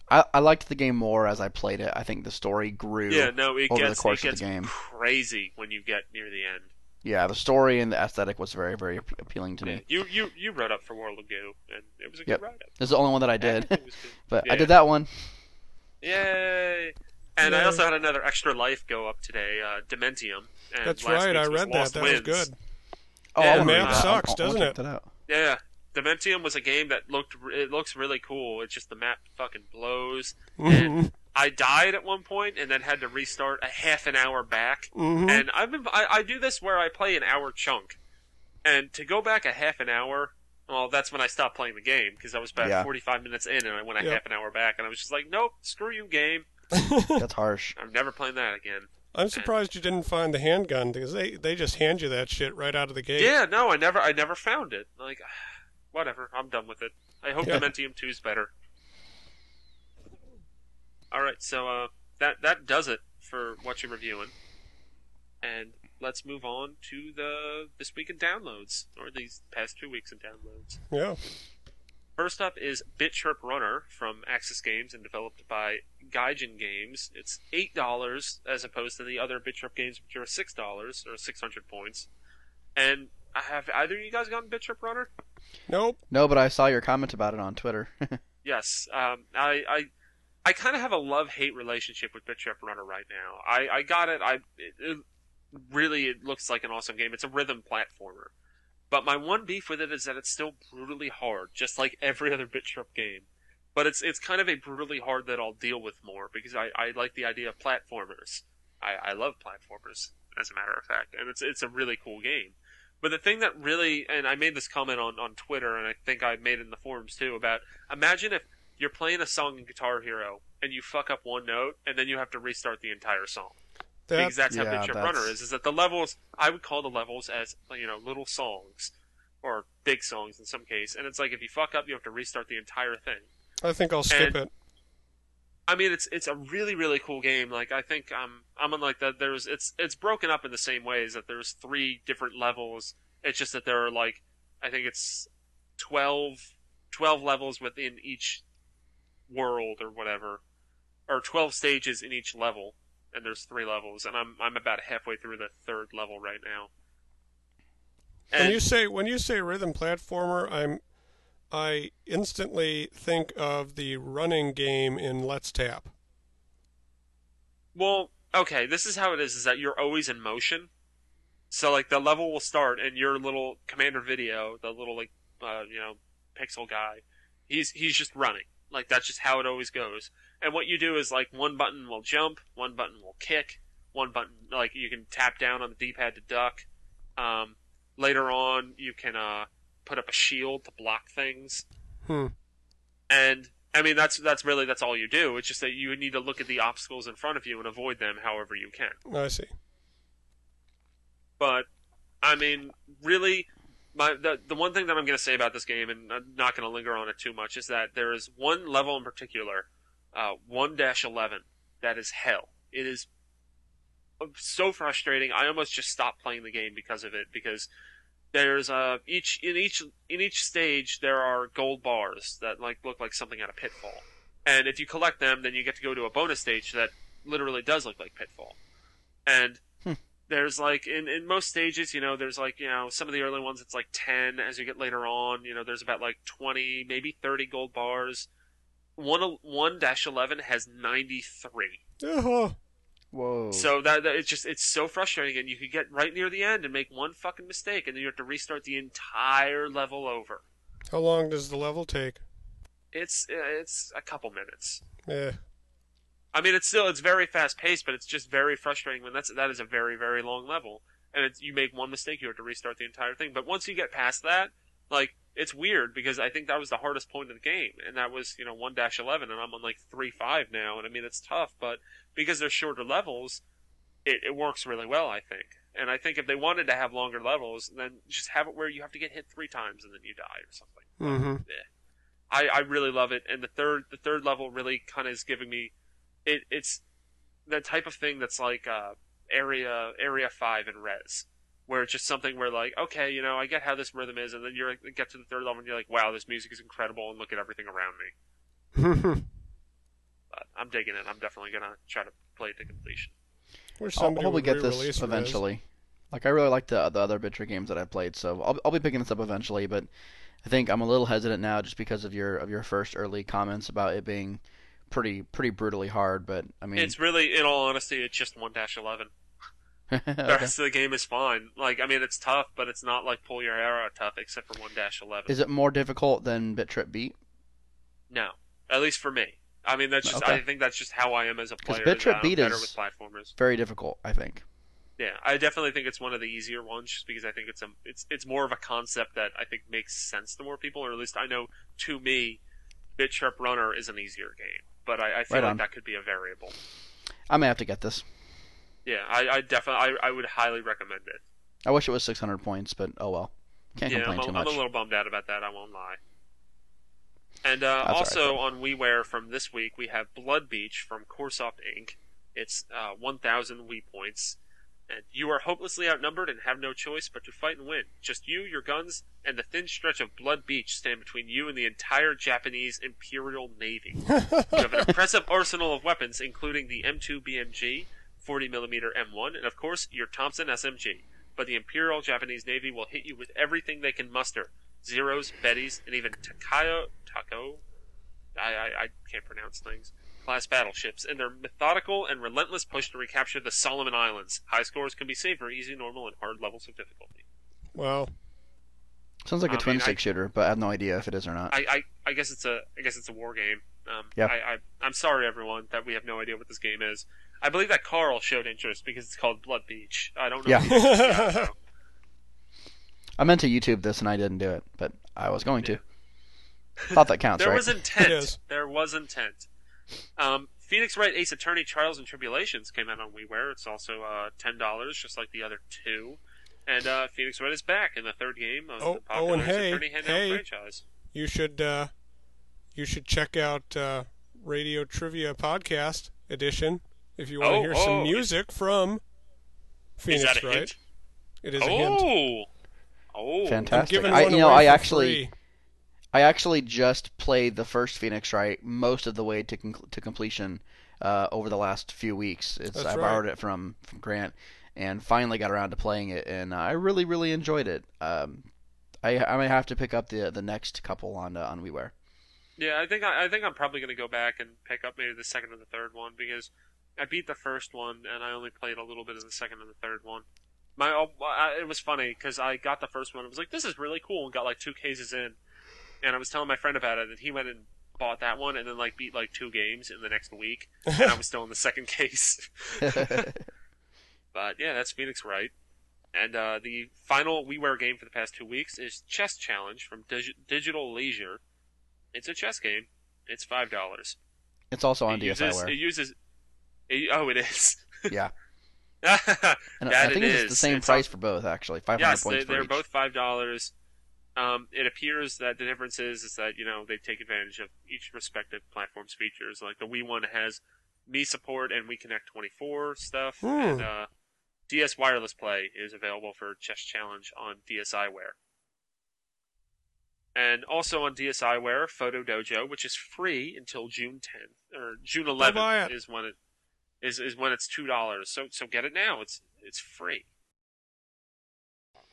I, I liked the game more as I played it. I think the story grew. Yeah, no, it over the gets, course it of the gets game. crazy when you get near the end. Yeah, the story and the aesthetic was very very appealing to Yeah, me. you, you, you wrote up for World of Goo, and it was a Yep. good write up. This is the only one that I did, Everything was good. but I did that one. Yay! And I also had another extra life go up today, uh, Dementium. And That's right. I read that. Lost That Winds. was good. Oh, Yeah, I the wanna map read sucks, I'll- I'll doesn't it? that out. Yeah, Dementium was a game that looked it looks really cool. It's just the map fucking blows. And I died at one point and then had to restart a half an hour back. Mhm. And I've been I, I do this where I play an hour chunk, and to go back a half an hour. Well, that's when I stopped playing the game because I was about Yeah. 45 minutes in and I went a Yep. half an hour back and I was just like, nope, screw you, game. That's harsh. I'm never playing that again. I'm surprised you didn't find the handgun because they, they just hand you that shit right out of the gate. Yeah, no, I never I never found it. Like, whatever, I'm done with it. I hope Yeah. Dementium 2 is better. All right, so uh, that that does it for what you're reviewing, and let's move on to the this week in downloads or these past two weeks in downloads. Yeah. First up is Bit Trip Runner from Aksys Games and developed by Gaijin Games. It's eight dollars as opposed to the other Bit Trip games, which are six dollars or six hundred points. And I have either of you guys gotten Bit Trip Runner? Nope. No, but I saw your comment about it on Twitter. Yes. Um, I I, I kind of have a love hate relationship with Bit Trip Runner right now. I, I got it. I it, it, really it looks like an awesome game. It's a rhythm platformer. But my one beef with it is that it's still brutally hard, just like every other Bit Trip game. But it's it's kind of a brutally hard that I'll deal with more because I, I like the idea of platformers. I, I love platformers, as a matter of fact, and it's it's a really cool game. But the thing that really, and I made this comment on, on Twitter, and I think I made it in the forums too, about imagine if you're playing a song in Guitar Hero and you fuck up one note, and then you have to restart the entire song That, because that's how yeah, that's- Runner is. Is that the levels? I would call the levels as you know little songs or big songs in some case, and it's like if you fuck up, you have to restart the entire thing. I think I'll skip and- it. I mean, it's it's a really really cool game. Like I think um, I'm unlike that. There's it's it's broken up in the same ways that there's three different levels. It's just that there are like I think it's 12, 12 levels within each world or whatever, or twelve stages in each level, and there's three levels. And I'm I'm about halfway through the third level right now. When And you say when you say rhythm platformer, I'm I instantly think of the running game in Let's Tap. Well, okay, this is how it is: is that you're always in motion. So like the level will start, and your little commander video, the little like uh, you know pixel guy, he's he's just running. Like that's just how it always goes. And what you do is like one button will jump, one button will kick, one button like you can tap down on the D-pad to duck. Um, later on, you can uh, put up a shield to block things. Hmm. And I mean that's that's really that's all you do. It's just that you need to look at the obstacles in front of you and avoid them however you can. I see. But I mean, really, my the the one thing that I'm going to say about this game, and I'm not going to linger on it too much, is that there is one level in particular, uh, one dash eleven, that is hell. It is so frustrating. I almost just stopped playing the game because of it. Because there's uh each in each in each stage there are gold bars that like look like something out of Pitfall, And if you collect them, then you get to go to a bonus stage that literally does look like Pitfall. And. There's like in in most stages, you know, there's like you know some of the early ones it's like ten. As you get later on, you know, there's about like twenty, maybe thirty gold bars. One one dash eleven has ninety three. Oh, Whoa. So that, that it's just it's so frustrating, and you could get right near the end and make one fucking mistake, and then you have to restart the entire level over. how long does the level take? It's it's a couple minutes. Eh. I mean, it's still it's very fast paced, but it's just very frustrating when that's that is a very very long level, and it's, you make one mistake, you have to restart the entire thing. But once you get past that, like it's weird because I think that was the hardest point of the game, and that was you know one dash eleven, and I'm on like three five now, and I mean it's tough, but because they're shorter levels, it, it works really well, I think. And I think if they wanted to have longer levels, then just have it where you have to get hit three times and then you die or something. Mm-hmm. I, I really love it, and the third the third level really kind of is giving me it. It's the type of thing that's like uh, area area five in Rez, where it's just something where like okay, you know, I get how this rhythm is, and then you are get to the third level and you're like, wow, this music is incredible, and look at everything around me. But I'm digging it. I'm definitely gonna try to play it to completion. Wish I'll probably get this Rez. eventually. Like I really like the the other Witcher games that I've played, so I'll I'll be picking this up eventually. But I think I'm a little hesitant now just because of your of your first early comments about it being pretty pretty brutally hard. But I mean, It's really, in all honesty, it's just one dash eleven. The rest of the game is fine. Like, I mean, it's tough, but it's not like pull your hair out tough, except for one dash eleven. is it more difficult than Bit Trip Beat? No, at least for me. I mean, that's just. Okay. I think that's just how I am as a player. Bit Trip uh, Beat better is- with platformers. Very difficult, I think. Yeah, I definitely think it's one of the easier ones, just because I think it's a it's it's more of a concept that I think makes sense to more people, or at least I know to me, Bit Trip Runner is an easier game, but I, I feel Right like on. that could be a variable. I may have to get this. Yeah, I, I definitely I, I would highly recommend it. I wish it was 600 points, but oh well. Can't yeah, I'm complain a, too much. I'm a little bummed out about that. I won't lie. And uh, right, also though. on WiiWare from this week, we have Blood Beach from Coresoft Inc. It's uh, 1,000 Wii points, and you are hopelessly outnumbered and have no choice but to fight and win. Just you, your guns, and the thin stretch of Blood Beach stand between you and the entire Japanese Imperial Navy. you have an impressive arsenal of weapons, including the M2 BMG, 40mm M1, and of course your Thompson SMG. But the Imperial Japanese Navy will hit you with everything they can muster: Zeros, Bettys, and even Takayo Tako. I, I I can't pronounce things. Class battleships, and their methodical and relentless push to recapture the Solomon Islands. High scores can be saved for easy, normal, and hard levels of difficulty. Well, Sounds like a I twin mean, I- stick shooter, but I have no idea if it is or not. I, I, I guess it's a I guess it's a war game. Um, Yeah. I, I I'm sorry everyone that we have no idea what this game is. I believe that Carl showed interest because it's called Blood Beach. I don't know. Yeah. if you. I meant to YouTube this and I didn't do it, but I was going to. Thought that counts, there right? was intent. It is. There was intent. Um, Phoenix Wright Ace Attorney Trials and Tribulations came out on WiiWare. It's also uh, ten dollars, just like the other two. And uh, Phoenix Wright is back in the third game of Oh, the popular oh, and Ace hey, Attorney handheld hey. franchise. you should uh, you should check out uh, Radio Trivia Podcast Edition if you want to Oh, hear oh, some is- music from Phoenix is that a Wright. hint? It is a hint. Oh, oh, Fantastic. I, you know, I actually, free. I actually just played the first Phoenix Wright most of the way to conc- to completion uh, over the last few weeks. It's That's I right. borrowed it from from Grant and finally got around to playing it, and I really really enjoyed it. Um, I I may have to pick up the the next couple on uh, on WiiWare. Yeah, I think I, I think I'm probably going to go back and pick up maybe the second and the third one because I beat the first one and I only played a little bit of the second and the third one. My oh, it was funny because I got the first one. I was like, "This is really cool," and got like two cases in, and I was telling my friend about it, and he went and bought that one, and then like beat like two games in the next week, and I was still in the second case. But yeah, that's Phoenix Wright. And uh, the final WiiWare game for the past two weeks is Chess Challenge from Dig- Digital Leisure. It's a chess game. It's five dollars. it's also on it uses, DSiWare. It uses. It, oh, it is. yeah, that and I it think it's is. the same It's price on- for both actually. Five hundred Yes, they, points for they're each. both five dollars. Um, it appears that the difference is, is that you know they take advantage of each respective platform's features. Like the Wii one has Mii support and Wii Connect 24 stuff, Hmm. and uh, DS Wireless Play is available for Chess Challenge on DSiWare. And also on DSiWare, Photo Dojo, which is free until June 10th or June 11th is when it is is when it's two dollars. So so get it now. It's it's free.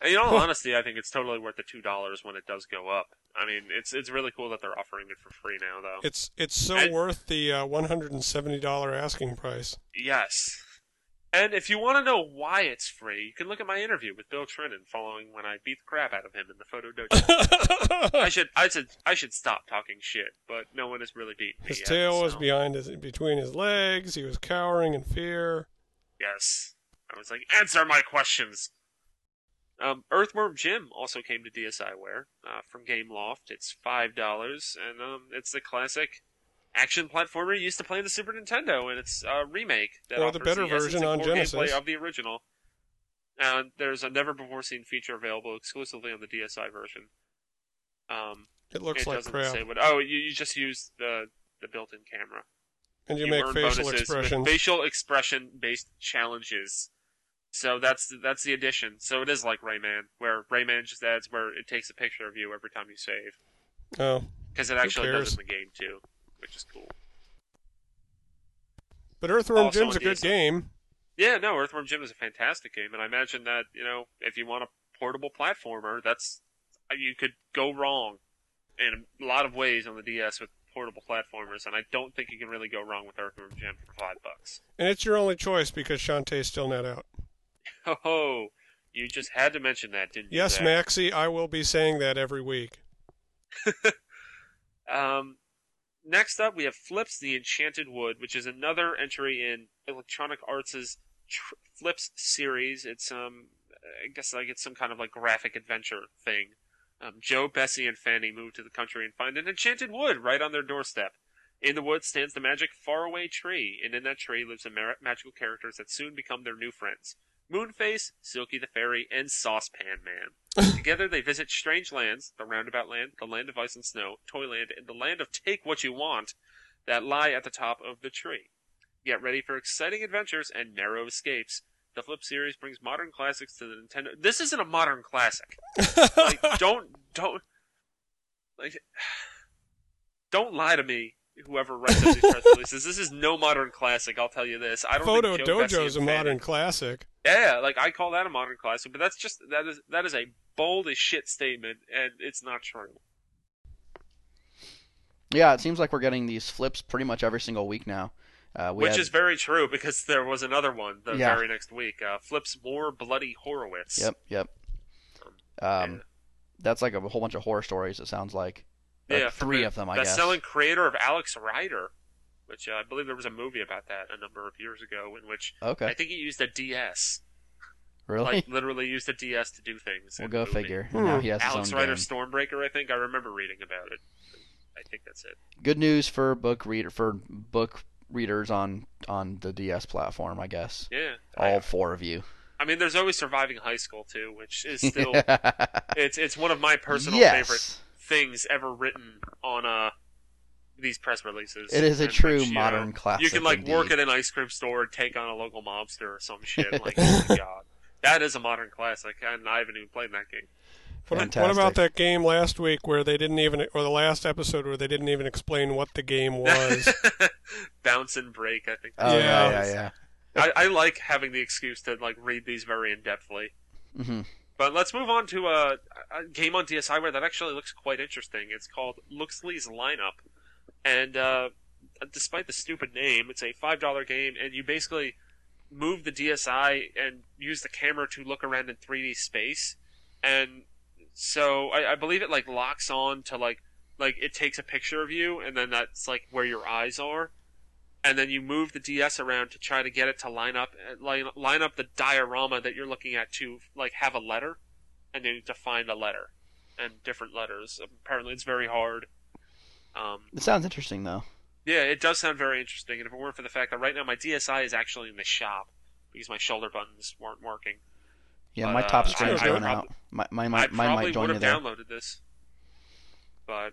And in all honesty, I think it's totally worth the two dollars when it does go up. I mean, it's it's really cool that they're offering it for free now, though. It's it's so And- worth the uh, one hundred and seventy dollar asking price. Yes. And if you want to know why it's free, you can look at my interview with Bill Trinen following when I beat the crap out of him in the photo dojo. I should I should I should stop talking shit, but no one has really beaten me his yet, tail was so- behind his between his legs. He was cowering in fear. Yes. I was like, answer my questions. Um, Earthworm Jim also came to DSiWare uh, from GameLoft. It's five dollars, and um, it's the classic action platformer you used to play on the Super Nintendo, and it's a remake that Or the better essence version on Genesis. gameplay of the original. And there's a never before seen feature available exclusively on the DSi version. Um, It looks it like doesn't crap. say what. Oh, you, you just use the the built-in camera and you, make facial expressions. facial expression based challenges. So that's that's the addition. So it is like Rayman, where Rayman just adds where it takes a picture of you every time you save, oh, because it actually does cares? it in the game too, which is cool. but Earthworm Also Jim's a good game. Yeah, no, Earthworm Jim is a fantastic game, and I imagine that you know if you want a portable platformer, that's you could go wrong in a lot of ways on the DS with portable platformers, and I don't think you can really go wrong with Earthworm Jim for five bucks. And it's your only choice because Shantae's still not out. Ho! You just had to mention that, didn't you? Yes, Zach? Maxie, I will be saying that every week. Um, next up, we have Flips the Enchanted Wood, which is another entry in Electronic Arts' tr- Flips series. It's um, I guess like it's some kind of like graphic adventure thing. Um, Joe, Bessie, and Fanny move to the country and find an enchanted wood right on their doorstep. In the wood stands the magic faraway tree, and in that tree lives the ma- magical characters that soon become their new friends. Moonface, Silky the Fairy, and Saucepan Man. Together they visit strange lands, the Roundabout Land, the Land of Ice and Snow, Toyland, and the Land of Take What You Want, that lie at the top of the tree. Get ready for exciting adventures and narrow escapes. The Flip series brings modern classics to the Nintendo. This isn't a modern classic. Like, don't, don't, like, don't lie to me. Whoever writes these press releases, this is no modern classic. I'll tell you this. I don't Photo Bessie Dojo's a modern classic. Yeah, like I call that a modern classic, but that's just that is that is a bold as shit statement, and it's not true. Yeah, it seems like we're getting these flips pretty much every single week now. Uh, we Which had- is very true because there was another one the Yeah. very next week. Uh, Flips more bloody Horowitz. Yep, yep. Um, that's like a whole bunch of horror stories. It sounds like. Yeah, Like yeah three of them, I guess. Best-selling creator of Alex Rider, which uh, I believe there was a movie about that a number of years ago, in which Okay, I think he used a DS, really? like literally used a DS to do things. we'll go movie. figure. Hmm. Now he has Alex Rider game. Stormbreaker, I think I remember reading about it. I think that's it. Good news for book reader for book readers on on the DS platform, I guess. Yeah, All four of you. I mean, there's always surviving high school too, which is still it's it's one of my personal yes. favorite things ever written on uh these press releases. It is a true which, you know, modern classic. You can like work indeed. at an ice cream store and take on a local mobster or some shit. Like, oh god, that is a modern classic, and I haven't even played that game. What, what about that game last week where they didn't even, or the last episode where they didn't even explain what the game was? Bounce and break, I think. Oh yeah, Yeah. yeah, yeah. I, I like having the excuse to like read these very in depthly. hmm But let's move on to a, a game on DSiWare that actually looks quite interesting. It's called Looksley's Lineup, and uh, despite the stupid name, it's a five dollar game, and you basically move the DSi and use the camera to look around in 3D space, and so I, I believe it like locks on to like like it takes a picture of you, and then that's like where your eyes are. And then you move the DS around to try to get it to line up, line, line up the diorama that you're looking at to like have a letter, and then you need to find a letter and different letters. Apparently, it's very hard. Um, It sounds interesting though. yeah, it does sound very interesting. And if it weren't for the fact that right now my DSi is actually in the shop because my shoulder buttons weren't working, Yeah, But, my top uh, screen's I- I going prob- out. My, my, I my, mine probably might join would you have there. downloaded this. But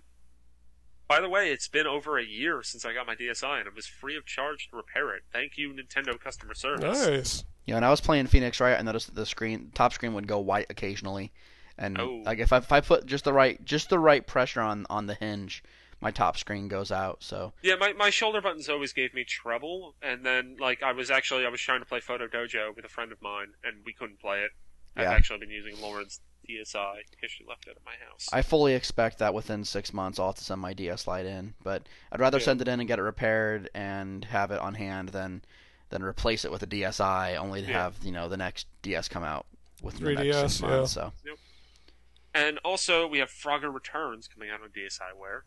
by the way, it's been over a year since I got my DSi, and it was free of charge to repair it. Thank you, Nintendo customer service. nice. Yeah, when I was playing Phoenix Wright, I noticed that the screen top screen would go white occasionally, And Oh. like if I, if I put just the right just the right pressure on on the hinge, my top screen goes out. So Yeah, my, my shoulder buttons always gave me trouble, and then like I was actually I was trying to play Photo Dojo with a friend of mine, and we couldn't play it. I've Yeah. actually been using Lauren's DSi because she left it at my house. I fully expect that within six months I'll have to send my DS Lite in. But I'd rather Yeah. send it in and get it repaired and have it on hand than than replace it with a DSi, only to Yeah. have you know the next DS come out within the 3DS, next six yeah. months. So And also, we have Frogger Returns coming out on DSiWare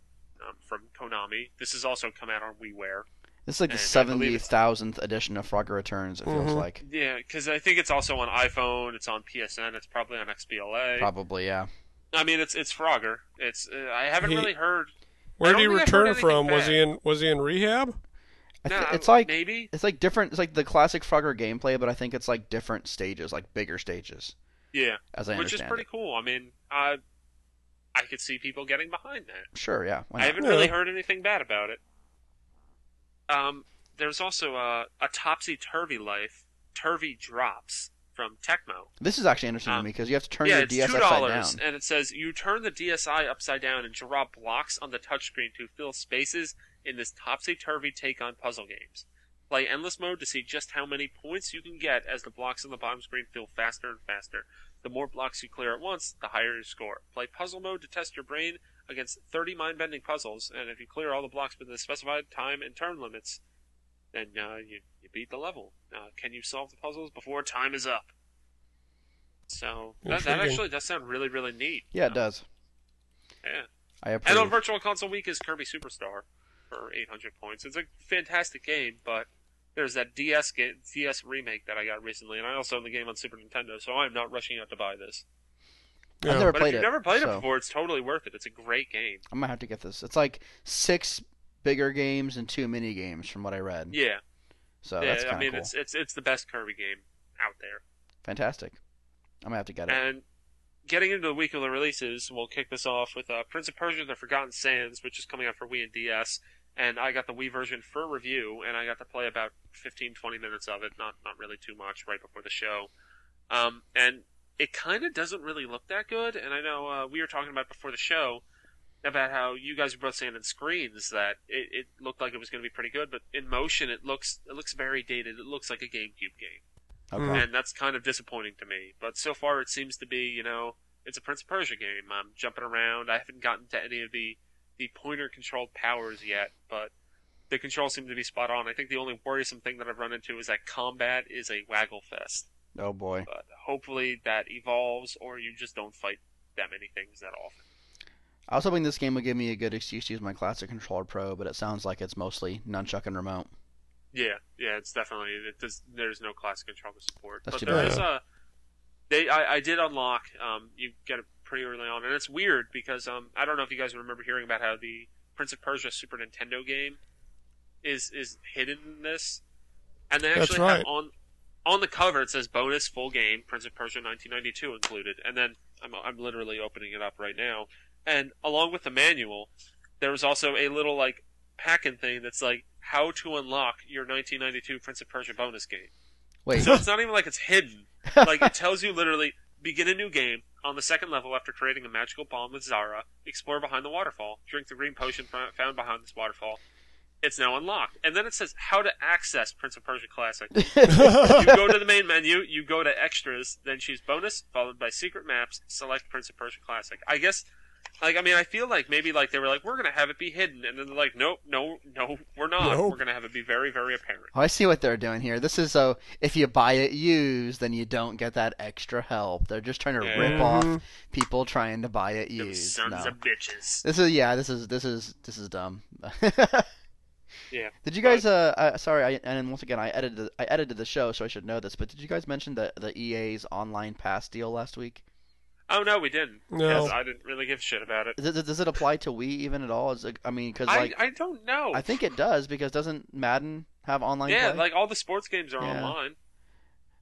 um, from Konami. This has also come out on WiiWare. this is like the And I seventy believe it's- thousandth edition of Frogger Returns. It feels Mhm. like Yeah, because I think it's also on iPhone. It's on PSN. It's probably on XBLA. probably yeah. I mean, it's it's Frogger. It's uh, I haven't He- really heard. Where did he don't think I've heard return anything from? Was he in was he in rehab? I thi- Nah, it's like maybe. it's like different. It's like the classic Frogger gameplay, but I think it's like different stages, like bigger stages, Yeah, as I which is pretty it. cool. I mean, I I could see people getting behind that. Sure, yeah. I haven't Yeah. really heard anything bad about it. Um, there's also a, a topsy turvy life, turvy drops from Tecmo. This is actually interesting to Um, me because you have to turn yeah, your it's DS two upside dollars, down. and it says you turn the DSi upside down and draw blocks on the touchscreen to fill spaces in this topsy turvy take on puzzle games. Play endless mode to see just how many points you can get as the blocks on the bottom screen fill faster and faster. The more blocks you clear at once, the higher your score. Play puzzle mode to test your brain against 30 mind-bending puzzles, and if you clear all the blocks within the specified time and turn limits, then uh, you, you beat the level. Uh, can you solve the puzzles before time is up? So that, that actually does sound really, really neat. Yeah, it does. Yeah. I And on Virtual Console Week is Kirby Superstar for 800 points. It's a fantastic game, but there's that DS game, DS remake that I got recently, and I also own the game on Super Nintendo, so I'm not rushing out to buy this. I've Yeah. never But played if you've it. never played so it before, it's totally worth it. It's a great game. I'm gonna have to get this. It's like six bigger games and two mini games, from what I read. Yeah, So yeah. that's I kind mean, of cool. it's it's it's the best Kirby game out there. Fantastic. I'm gonna have to get it. And getting into the week of the releases, we'll kick this off with uh, Prince of Persia: The Forgotten Sands, which is coming out for Wii and DS. And I got the Wii version for review, and I got to play about 15, 20 minutes of it, not not really too much, right before the show. Um, and it kind of doesn't really look that good. And I know uh, we were talking about before the show about how you guys were both saying in screens that it, it looked like it was going to be pretty good, but in motion it looks it looks very dated. It looks like a GameCube game okay. and that's kind of disappointing to me. But so far, it seems to be, you know, it's a Prince of Persia game. I'm jumping around. I haven't gotten to any of the the pointer controlled powers yet, but the controls seem to be spot on. I think the only worrisome thing that I've run into is that combat is a waggle fest. Oh boy. But hopefully that evolves, or you just don't fight that many things that often. I was hoping this game would give me a good excuse to use my classic controller pro, but it sounds like it's mostly nunchuck and remote. Yeah, yeah, it's definitely it does, there's no classic controller support, That's but too there bad. is a. They I, I did unlock. Um, you get it pretty early on, and it's weird because um I don't know if you guys remember hearing about how the Prince of Persia Super Nintendo game is is hidden in this, and they That's actually have on on the cover it says bonus full game Prince of Persia 1992 included, and then I'm I'm literally opening it up right now, and along with the manual, there was also a little like packing thing that's like how to unlock your 1992 Prince of Persia bonus game. Wait, So it's not even like it's hidden. Like it tells you literally begin a new game on the second level after creating a magical bomb with Zara. Explore behind the waterfall. Drink the green potion found behind this waterfall. It's now unlocked. And then it says how to access Prince of Persia Classic. you go to the main menu, you go to extras, then choose bonus, followed by secret maps, select Prince of Persia Classic. I guess, like, I mean, I feel like maybe like they were like, we're gonna have it be hidden, and then they're like, nope, no, no, we're not. Nope. We're gonna have it be very, very apparent. Oh, I see what they're doing here. This is so if you buy it used, then you don't get that extra help. They're just trying to Yeah. rip off Mhm. people trying to buy it Them used. sons No. of bitches. This is yeah. This is this is this is dumb. Yeah. Did you guys? Uh, uh sorry. I, and once again, I edited I edited the show, so I should know this. But did you guys mention the the EA's online pass deal last week? Oh no, we didn't. No. Yes, I didn't really give a shit about it. Does it, does it apply to Wii even at all? Is it, I mean, because like I don't know. I think it does because doesn't Madden have online yeah, play? like all the sports games are Yeah. online.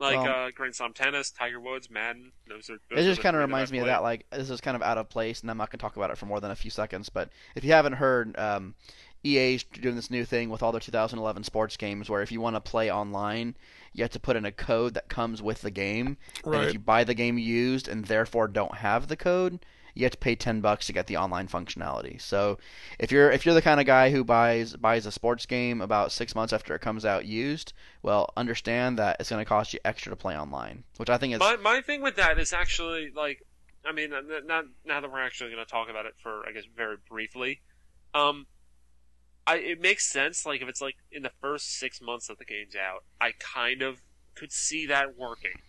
Like Well- uh, Grand Slam tennis, Tiger Woods, Madden. Those are. it Those are just kind of reminds me of that. Like this is kind of out of place, and I'm not going to talk about it for more than a few seconds. But if you haven't heard, um, EA's doing this new thing with all their 2011 sports games where if you want to play online, you have to put in a code that comes with the game. Right. And if you buy the game used and therefore don't have the code, you have to pay 10 bucks to get the online functionality. So, if you're if you're the kind of guy who buys buys a sports game about 6 months after it comes out used, well, understand that it's going to cost you extra to play online, which I think is My my thing with that is actually like, I mean, not now that we're actually going to talk about it for I guess very briefly, um, I it makes sense. Like if it's like in the first six months that the game's out, I kind of could see that working,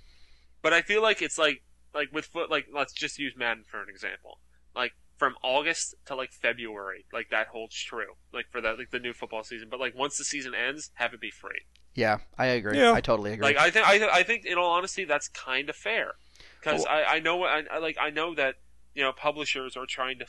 but I feel like it's like like with foot like let's just use Madden for an example, like. From August to like February, like that holds true, like for that like the new football season. But like once the season ends, have it be free. yeah, I agree. Yeah. I totally agree. Like I think I, th- I think in all honesty that's kind of fair because Well- I, I know I, I like I know that you know publishers are trying to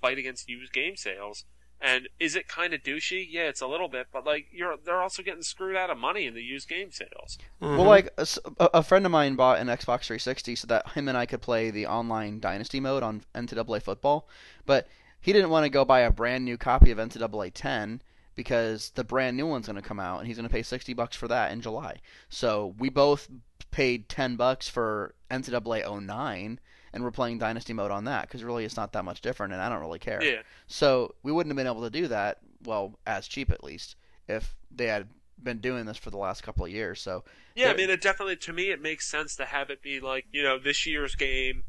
fight against used game sales and is it kind of douchey? Yeah, it's a little bit, but like you're they're also getting screwed out of money in the used game sales. Mhm. Well, like a friend of mine bought an Xbox 360 so that him and I could play the online Dynasty mode on NCAA football, but he didn't want to go buy a brand new copy of NCAA 10 because the brand new one's going to come out and he's going to pay 60 bucks for that in July. So we both paid 10 bucks for NCAA 09 and we're playing Dynasty mode on that because really it's not that much different and I don't really care. Yeah, So we wouldn't have been able to do that, well, as cheap at least, if they had been doing this for the last couple of years. So yeah. I mean, it definitely to me it makes sense to have it be like you know this year's game.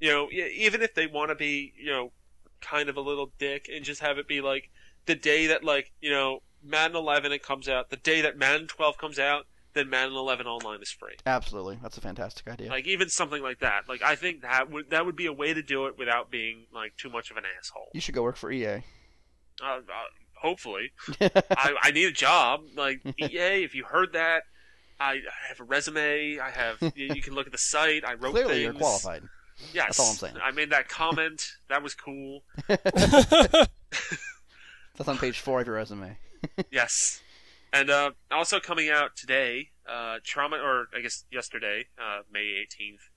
You know, even if they want to be you know kind of a little dick and just have it be like the day that like you know Madden 11 it comes out, the day that Madden 12 comes out, then Madden 11 online is free. Absolutely, that's a fantastic idea. Like even something like that. Like I think that would that would be a way to do it without being like too much of an asshole. you should go work for EA. Uh, uh, hopefully, I, I need a job. Like EA, if you heard that, I, I have a resume. I have. you, you can look at the site. I wrote Clearly, things. you're qualified. Yes, That's all I'm saying. I made that comment. That was cool. That's on page four of your resume. yes. And uh, also coming out today, uh, Trauma, or I guess yesterday, uh, May 18th,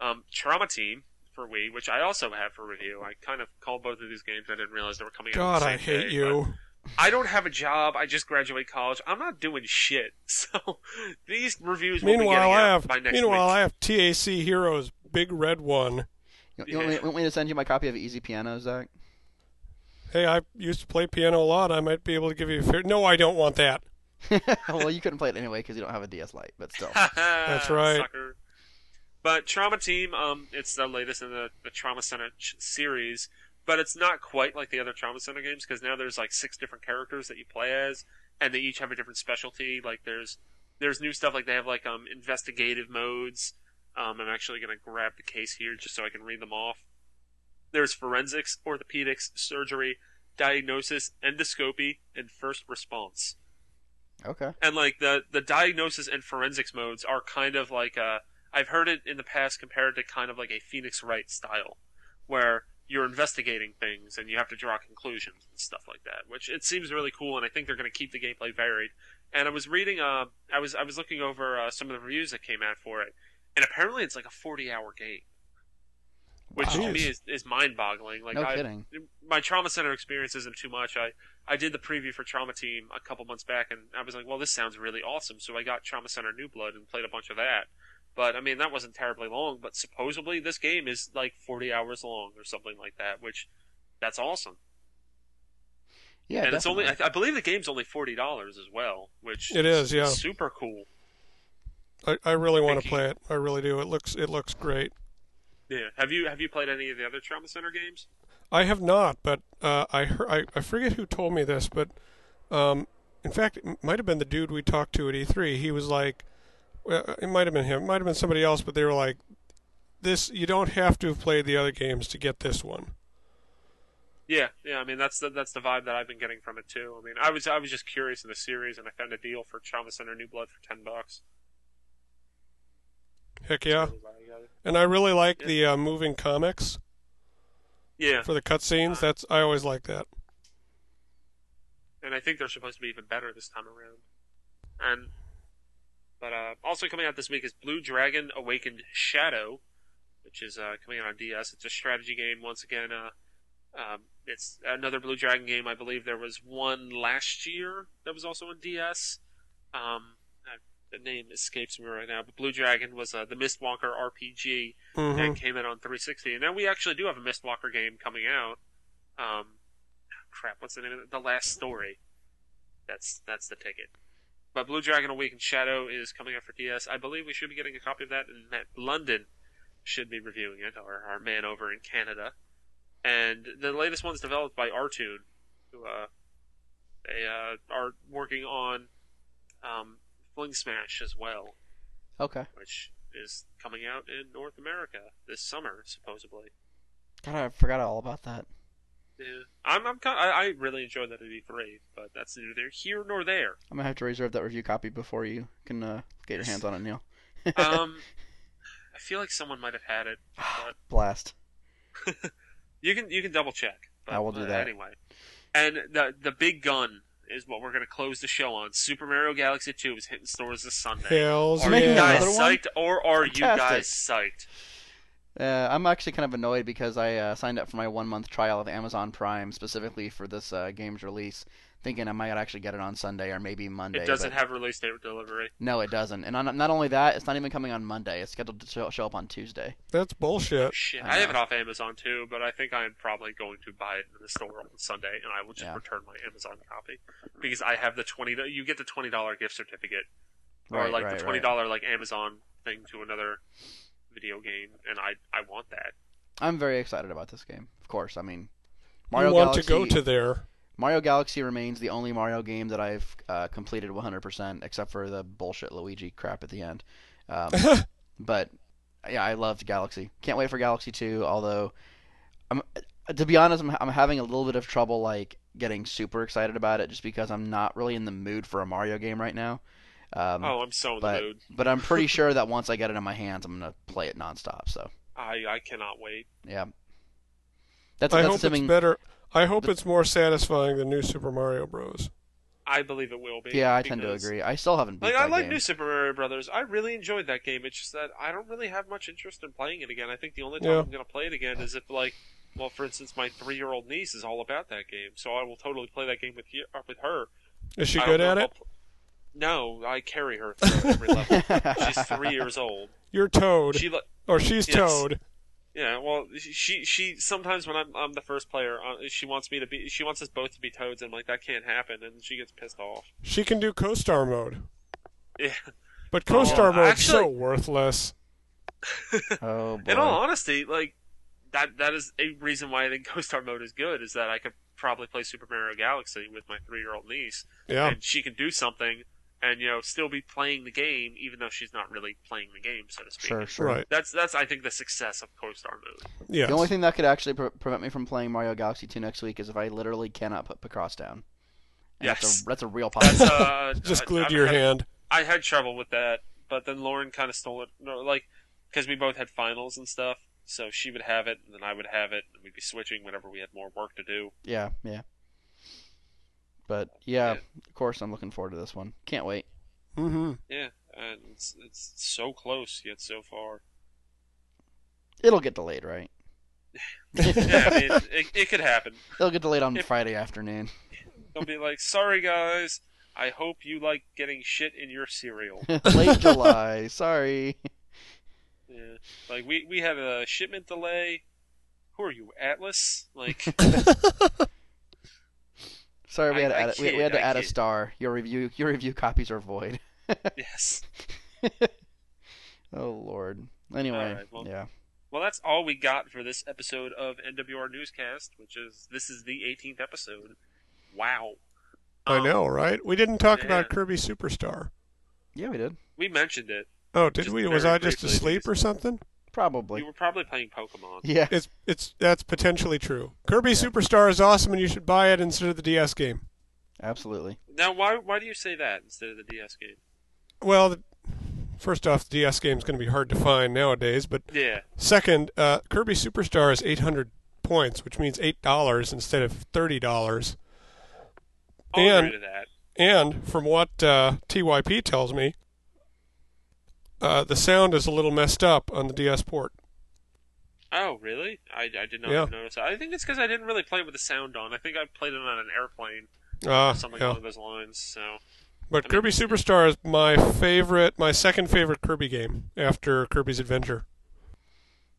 um, Trauma Team for Wii, which I also have for review. I kind of called both of these games. I didn't realize they were coming out. God, the I hate day, you. I don't have a job. I just graduated college. I'm not doing shit. So these reviews will be Meanwhile, getting I out have by next meanwhile week. I have TAC Heroes Big Red One. You, you want, me, Yeah. want me to send you my copy of Easy Piano, Zach? Hey, I used to play piano a lot. I might be able to give you a fair. No, I don't want that. well, you couldn't play it anyway because you don't have a DS Lite, but still. That's right. Sucker. But Trauma Team, um, it's the latest in the, the Trauma Center ch- series, but it's not quite like the other Trauma Center games because now there's like six different characters that you play as, and they each have a different specialty. Like there's there's new stuff like they have like um investigative modes. Um, I'm actually gonna grab the case here just so I can read them off. There's forensics, orthopedics, surgery, diagnosis, endoscopy, and first response Okay. and like the the diagnosis and forensics modes are kind of like uh I've heard it in the past compared to kind of like a Phoenix Wright style, where you're investigating things and you have to draw conclusions and stuff like that. Which it seems really cool, and I think they're going to keep the gameplay varied. And I was reading, uh, I was I was looking over uh, some of the reviews that came out for it, and apparently it's like a 40 hour game, which Wow. to me is, is mind boggling. Like no I, kidding. my trauma center experience isn't too much. I I did the preview for Trauma Team a couple months back, and I was like, well, this sounds really awesome. So I got Trauma Center New Blood and played a bunch of that. But I mean, that wasn't terribly long. But supposedly this game is like 40 hours long or something like that, which that's awesome. Yeah, and it's only definitely. I, I believe the game's only forty dollars as well, which It is, yeah. super cool. I, I really want to play it. I really do. It looks it looks great. Yeah. Have you have you played any of the other Trauma Center games? I have not, but uh, I, heard, I I forget who told me this, but um, in fact, it might have been the dude we talked to at E3. He was like, well, it might have been him, it might have been somebody else, but they were like, this you don't have to have played the other games to get this one. Yeah, yeah. I mean, that's the that's the vibe that I've been getting from it too. I mean, I was I was just curious in the series, and I found a deal for Trauma Center New Blood for ten bucks. Heck yeah! So I was like, I got it. And I really like Yeah. the uh, moving comics Yeah, for the cutscenes. That's I always like that. and I think they're supposed to be even better this time around. And but uh, also coming out this week is Blue Dragon Awakened Shadow, which is uh, coming out on DS. It's a strategy game once again. Uh, Um, it's another Blue Dragon game. I believe there was one last year that was also on DS. Um, the name escapes me right now, but Blue Dragon was uh, the Mistwalker RPG hmm that came in on 360. And now we actually do have a Mistwalker game coming out. Um, crap, what's the name of it? The Last Story. That's that's the ticket. But Blue Dragon Awakened Shadow is coming out for DS. I believe we should be getting a copy of that, and Matt London should be reviewing it, or our man over in Canada. And the latest one's developed by Artoon, who uh, they uh, are working on um, Fling Smash as well, Okay. which is coming out in North America this summer, supposedly. God, I forgot all about that. Yeah, I'm, I'm kind I, I really enjoyed that at E3, but that's neither here nor there. I'm gonna have to reserve that review copy before you can uh, get your hands on it, Neal. Um, I feel like someone might have had it, but Blast. you can you can double check. But, I will do uh, that. anyway. And the the big gun is what we're going to close the show on. Super Mario Galaxy 2 is hitting stores this Sunday. Hells Are Making you guys another one? psyched, or are you guys psyched? Uh, I'm actually kind of annoyed because I uh, signed up for my one month trial of Amazon Prime specifically for this uh, game's release, thinking I might actually get it on Sunday or maybe Monday. It doesn't but have release date delivery. No, it doesn't. And on, not only that, it's not even coming on Monday. It's scheduled to show, show up on Tuesday. That's bullshit. Oh, shit, I I, have it off Amazon too, but I think I'm probably going to buy it in the store on Sunday, and I will just Yeah. return my Amazon copy because I have the twenty. You get the twenty dollar gift certificate, or Right, like right, the twenty right. like Amazon thing to another video game, and I I want that. I'm very excited about this game. Of course, I mean, Mario you want Galaxy. to go to there. Mario Galaxy remains the only Mario game that I've uh, completed 100%, except for the bullshit Luigi crap at the end. Um, but yeah, I loved Galaxy. Can't wait for Galaxy 2. Although, I'm to be honest, I'm, I'm having a little bit of trouble like getting super excited about it, just because I'm not really in the mood for a Mario game right now. Um, oh, I'm so in but the mood. but I'm pretty sure that once I get it in my hands, I'm gonna play it nonstop. So I I cannot wait. yeah, that's I that's hope assuming. it's better. I hope it's more satisfying than New Super Mario Bros. I believe it will be. Yeah, I tend to agree. I still haven't beat Like that I like game. New Super Mario Brothers. I really enjoyed that game. It's just that I don't really have much interest in playing it again. I think the only time Yeah. I'm going to play it again is if like, well, for instance, my three-year-old niece is all about that game, so I will totally play that game with you, uh, with her. Is she I good at it? pl- No, I carry her through every level. She's three years old. You're Toad, She, li- or she's Yes. Toad. Yeah. Well, she she sometimes when I'm I'm the first player, uh, she wants me to be. She wants us both to be toads, and I'm like that can't happen, and she gets pissed off. She can do co-star mode, Yeah. but Oh, co-star mode's so actually- worthless. oh boy. In all honesty, like that that is a reason why I think co-star mode is good is that I could probably play Super Mario Galaxy with my three year old niece, Yeah, and she can do something and you know still be playing the game even though she's not really playing the game, so to speak. Sure, sure. right. That's that's I think the success of co-star mode. yeah The only thing that could actually pre- prevent me from playing Mario Galaxy 2 next week is if I literally cannot put Picross down. And Yes. That's a, that's a real That's uh, Just I- glued I've to your had- hand. I had trouble with that, but then Lauren kind of stole it. No, like because we both had finals and stuff, so she would have it, and then I would have it, and we'd be switching whenever we had more work to do. yeah, yeah. But yeah, Yeah. of course, I'm looking forward to this one. Can't wait. Mm-hmm. Yeah, and it's it's so close yet so far. It'll get delayed, right? yeah, I mean, it, it could happen. It'll get delayed on If- Friday afternoon. They'll be like, "Sorry, guys. I hope you like getting shit in your cereal." Late July. Sorry. Yeah, like we we had a shipment delay. Who are you, Atlus? Like, Sorry, we I- had to I add, we, we had to I add a star. Your review your review copies are void. yes. Oh lord. Anyway, Alright, well- yeah. Well, that's all we got for this episode of NWR Newscast, which is this is the 18th episode. Wow. I Um, know, right? We didn't talk yeah. about Kirby Superstar. Yeah, we did. We mentioned it. Oh, did Just we? Was I just briefly, asleep or something? Probably. You were probably playing Pokemon. Yeah. It's it's that's potentially true. Kirby Superstar is awesome, and you should buy it instead of the DS game. Absolutely. Now, why why do you say that instead of the DS game? Well, the, first off, the DS game is going to be hard to find nowadays, but Yeah. second, uh, Kirby Superstar is 800 points, which means eight dollars instead of thirty dollars. I'll And- agree to that. And from what uh, TYP tells me, uh, the sound is a little messed up on the DS port. Oh, really? I, I did not Yeah. notice. that. I think it's because I didn't really play it with the sound on. I think I played it on an airplane, Ah, something yeah. along those lines. So But I mean- Kirby Superstar is my favorite, my second favorite Kirby game after Kirby's Adventure.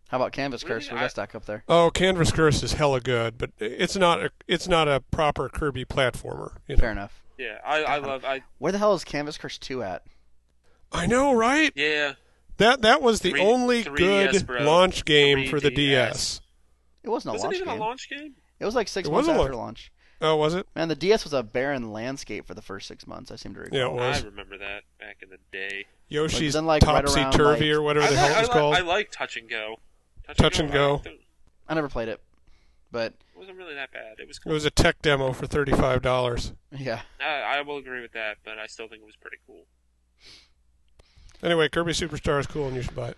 How about Canvas Really? Curse? We I- got stack up there. Oh, Canvas Curse is hella good, but it's not a it's not a proper Kirby platformer. You know? Fair enough. yeah, I, I love. I Where the hell is Canvas Curse 2 at? I know, right? yeah. That that was the Three- only 3DS, good bro. launch game for the 3DS. It wasn't a Was it launch even game. a launch game? It was like six It was months a after launch. launch. Oh, was it? Man, the DS was a barren landscape for the first six months. I seem to recall. Yeah, it was. I remember that back in the day. Yoshi's then, like, right Topsy around, Turvy like- or whatever I, the li- hell it was li- called. I like Touch and Go. Touch and Go. I liked it. I never played it, but It wasn't really that bad. It was It was a tech demo for thirty five dollars. yeah. I, I will agree with that, but I still think it was pretty cool. Anyway, Kirby Superstar is cool and you should buy it.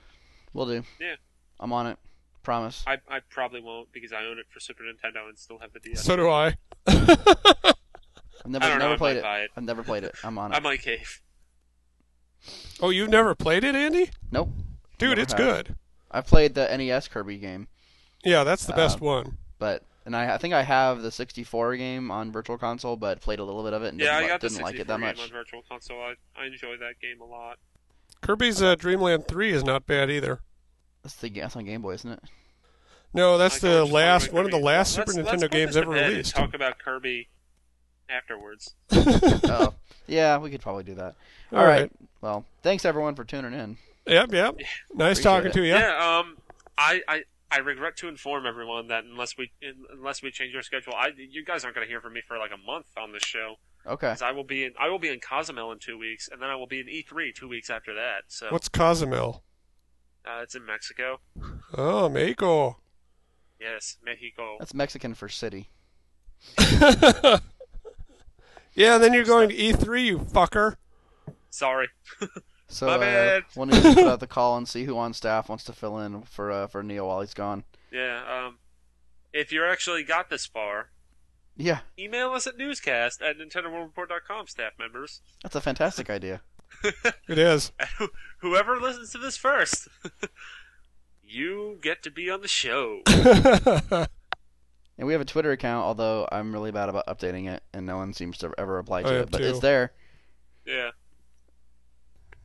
We'll do. Yeah. I'm on it. Promise. I, I probably won't because I own it for Super Nintendo and still have the DS. So do I. I've never I don't know, never I played might it. buy it. I've never played it. I'm on it. I'm might cave. oh, you've never played it, Andy? Nope. Dude, Never it's have. good. I've played the NES Kirby game, Yeah, that's the best Uh, one. but and I, I think I have the 64 game on Virtual Console, but played a little bit of it and Yeah, didn't, I li- got the didn't 64 like it that game much. on Virtual Console. I, I enjoy that game a lot. Kirby's uh, Dreamland Three is not bad either. That's the that's on Game Boy, isn't it? No, that's I the thought we were last one of the last Kirby. Super Let's- let's Nintendo games ever released. Talk about Kirby afterwards. oh, yeah, we could probably do that. All All right. right. Well, thanks everyone for tuning in. Yep, yep. Nice Appreciate talking it. to you. Yeah. um, I, I, I regret to inform everyone that unless we unless we change our schedule, I you guys aren't going to hear from me for like a month on this show. Okay. 'Cause I will be in I will be in Cozumel in two weeks, and then I will be in E3 two weeks after that. So What's Cozumel? uh, it's in Mexico. Oh, Mexico. Yes, Mexico. That's Mexican for city. yeah, and then you're going to E3, you fucker. Sorry. So My uh, bad. we'll need to put out the call and see who on staff wants to fill in for uh, for Neo while he's gone. Yeah. Um, if you actually got this far, Yeah, email us at newscast at nintendoworldreport.com, staff members. that's a fantastic idea. It is. Whoever listens to this first, you get to be on the show. And we have a Twitter account, although I'm really bad about updating it, and no one seems to ever reply to have it. But too. it's there. Yeah.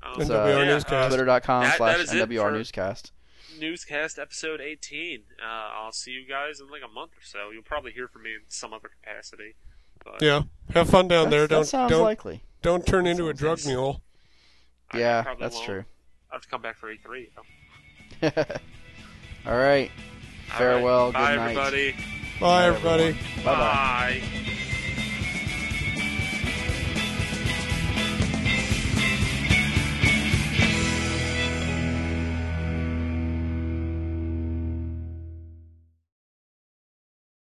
Um, And So, WR uh, Newscast. Twitter.com that- slash that is NWR for- Newscast. Newscast episode 18. Uh, I'll see you guys in like a month or so. You'll probably hear from me in some other capacity. But yeah. Have fun down there. Don't that sounds don't likely. don't turn into a drug nice. mule. I yeah, probably that's won't. true. I have to come back for E3. though. All right. Farewell, right. Bye, good night. everybody. Bye, Bye, everybody. Bye bye. Bye.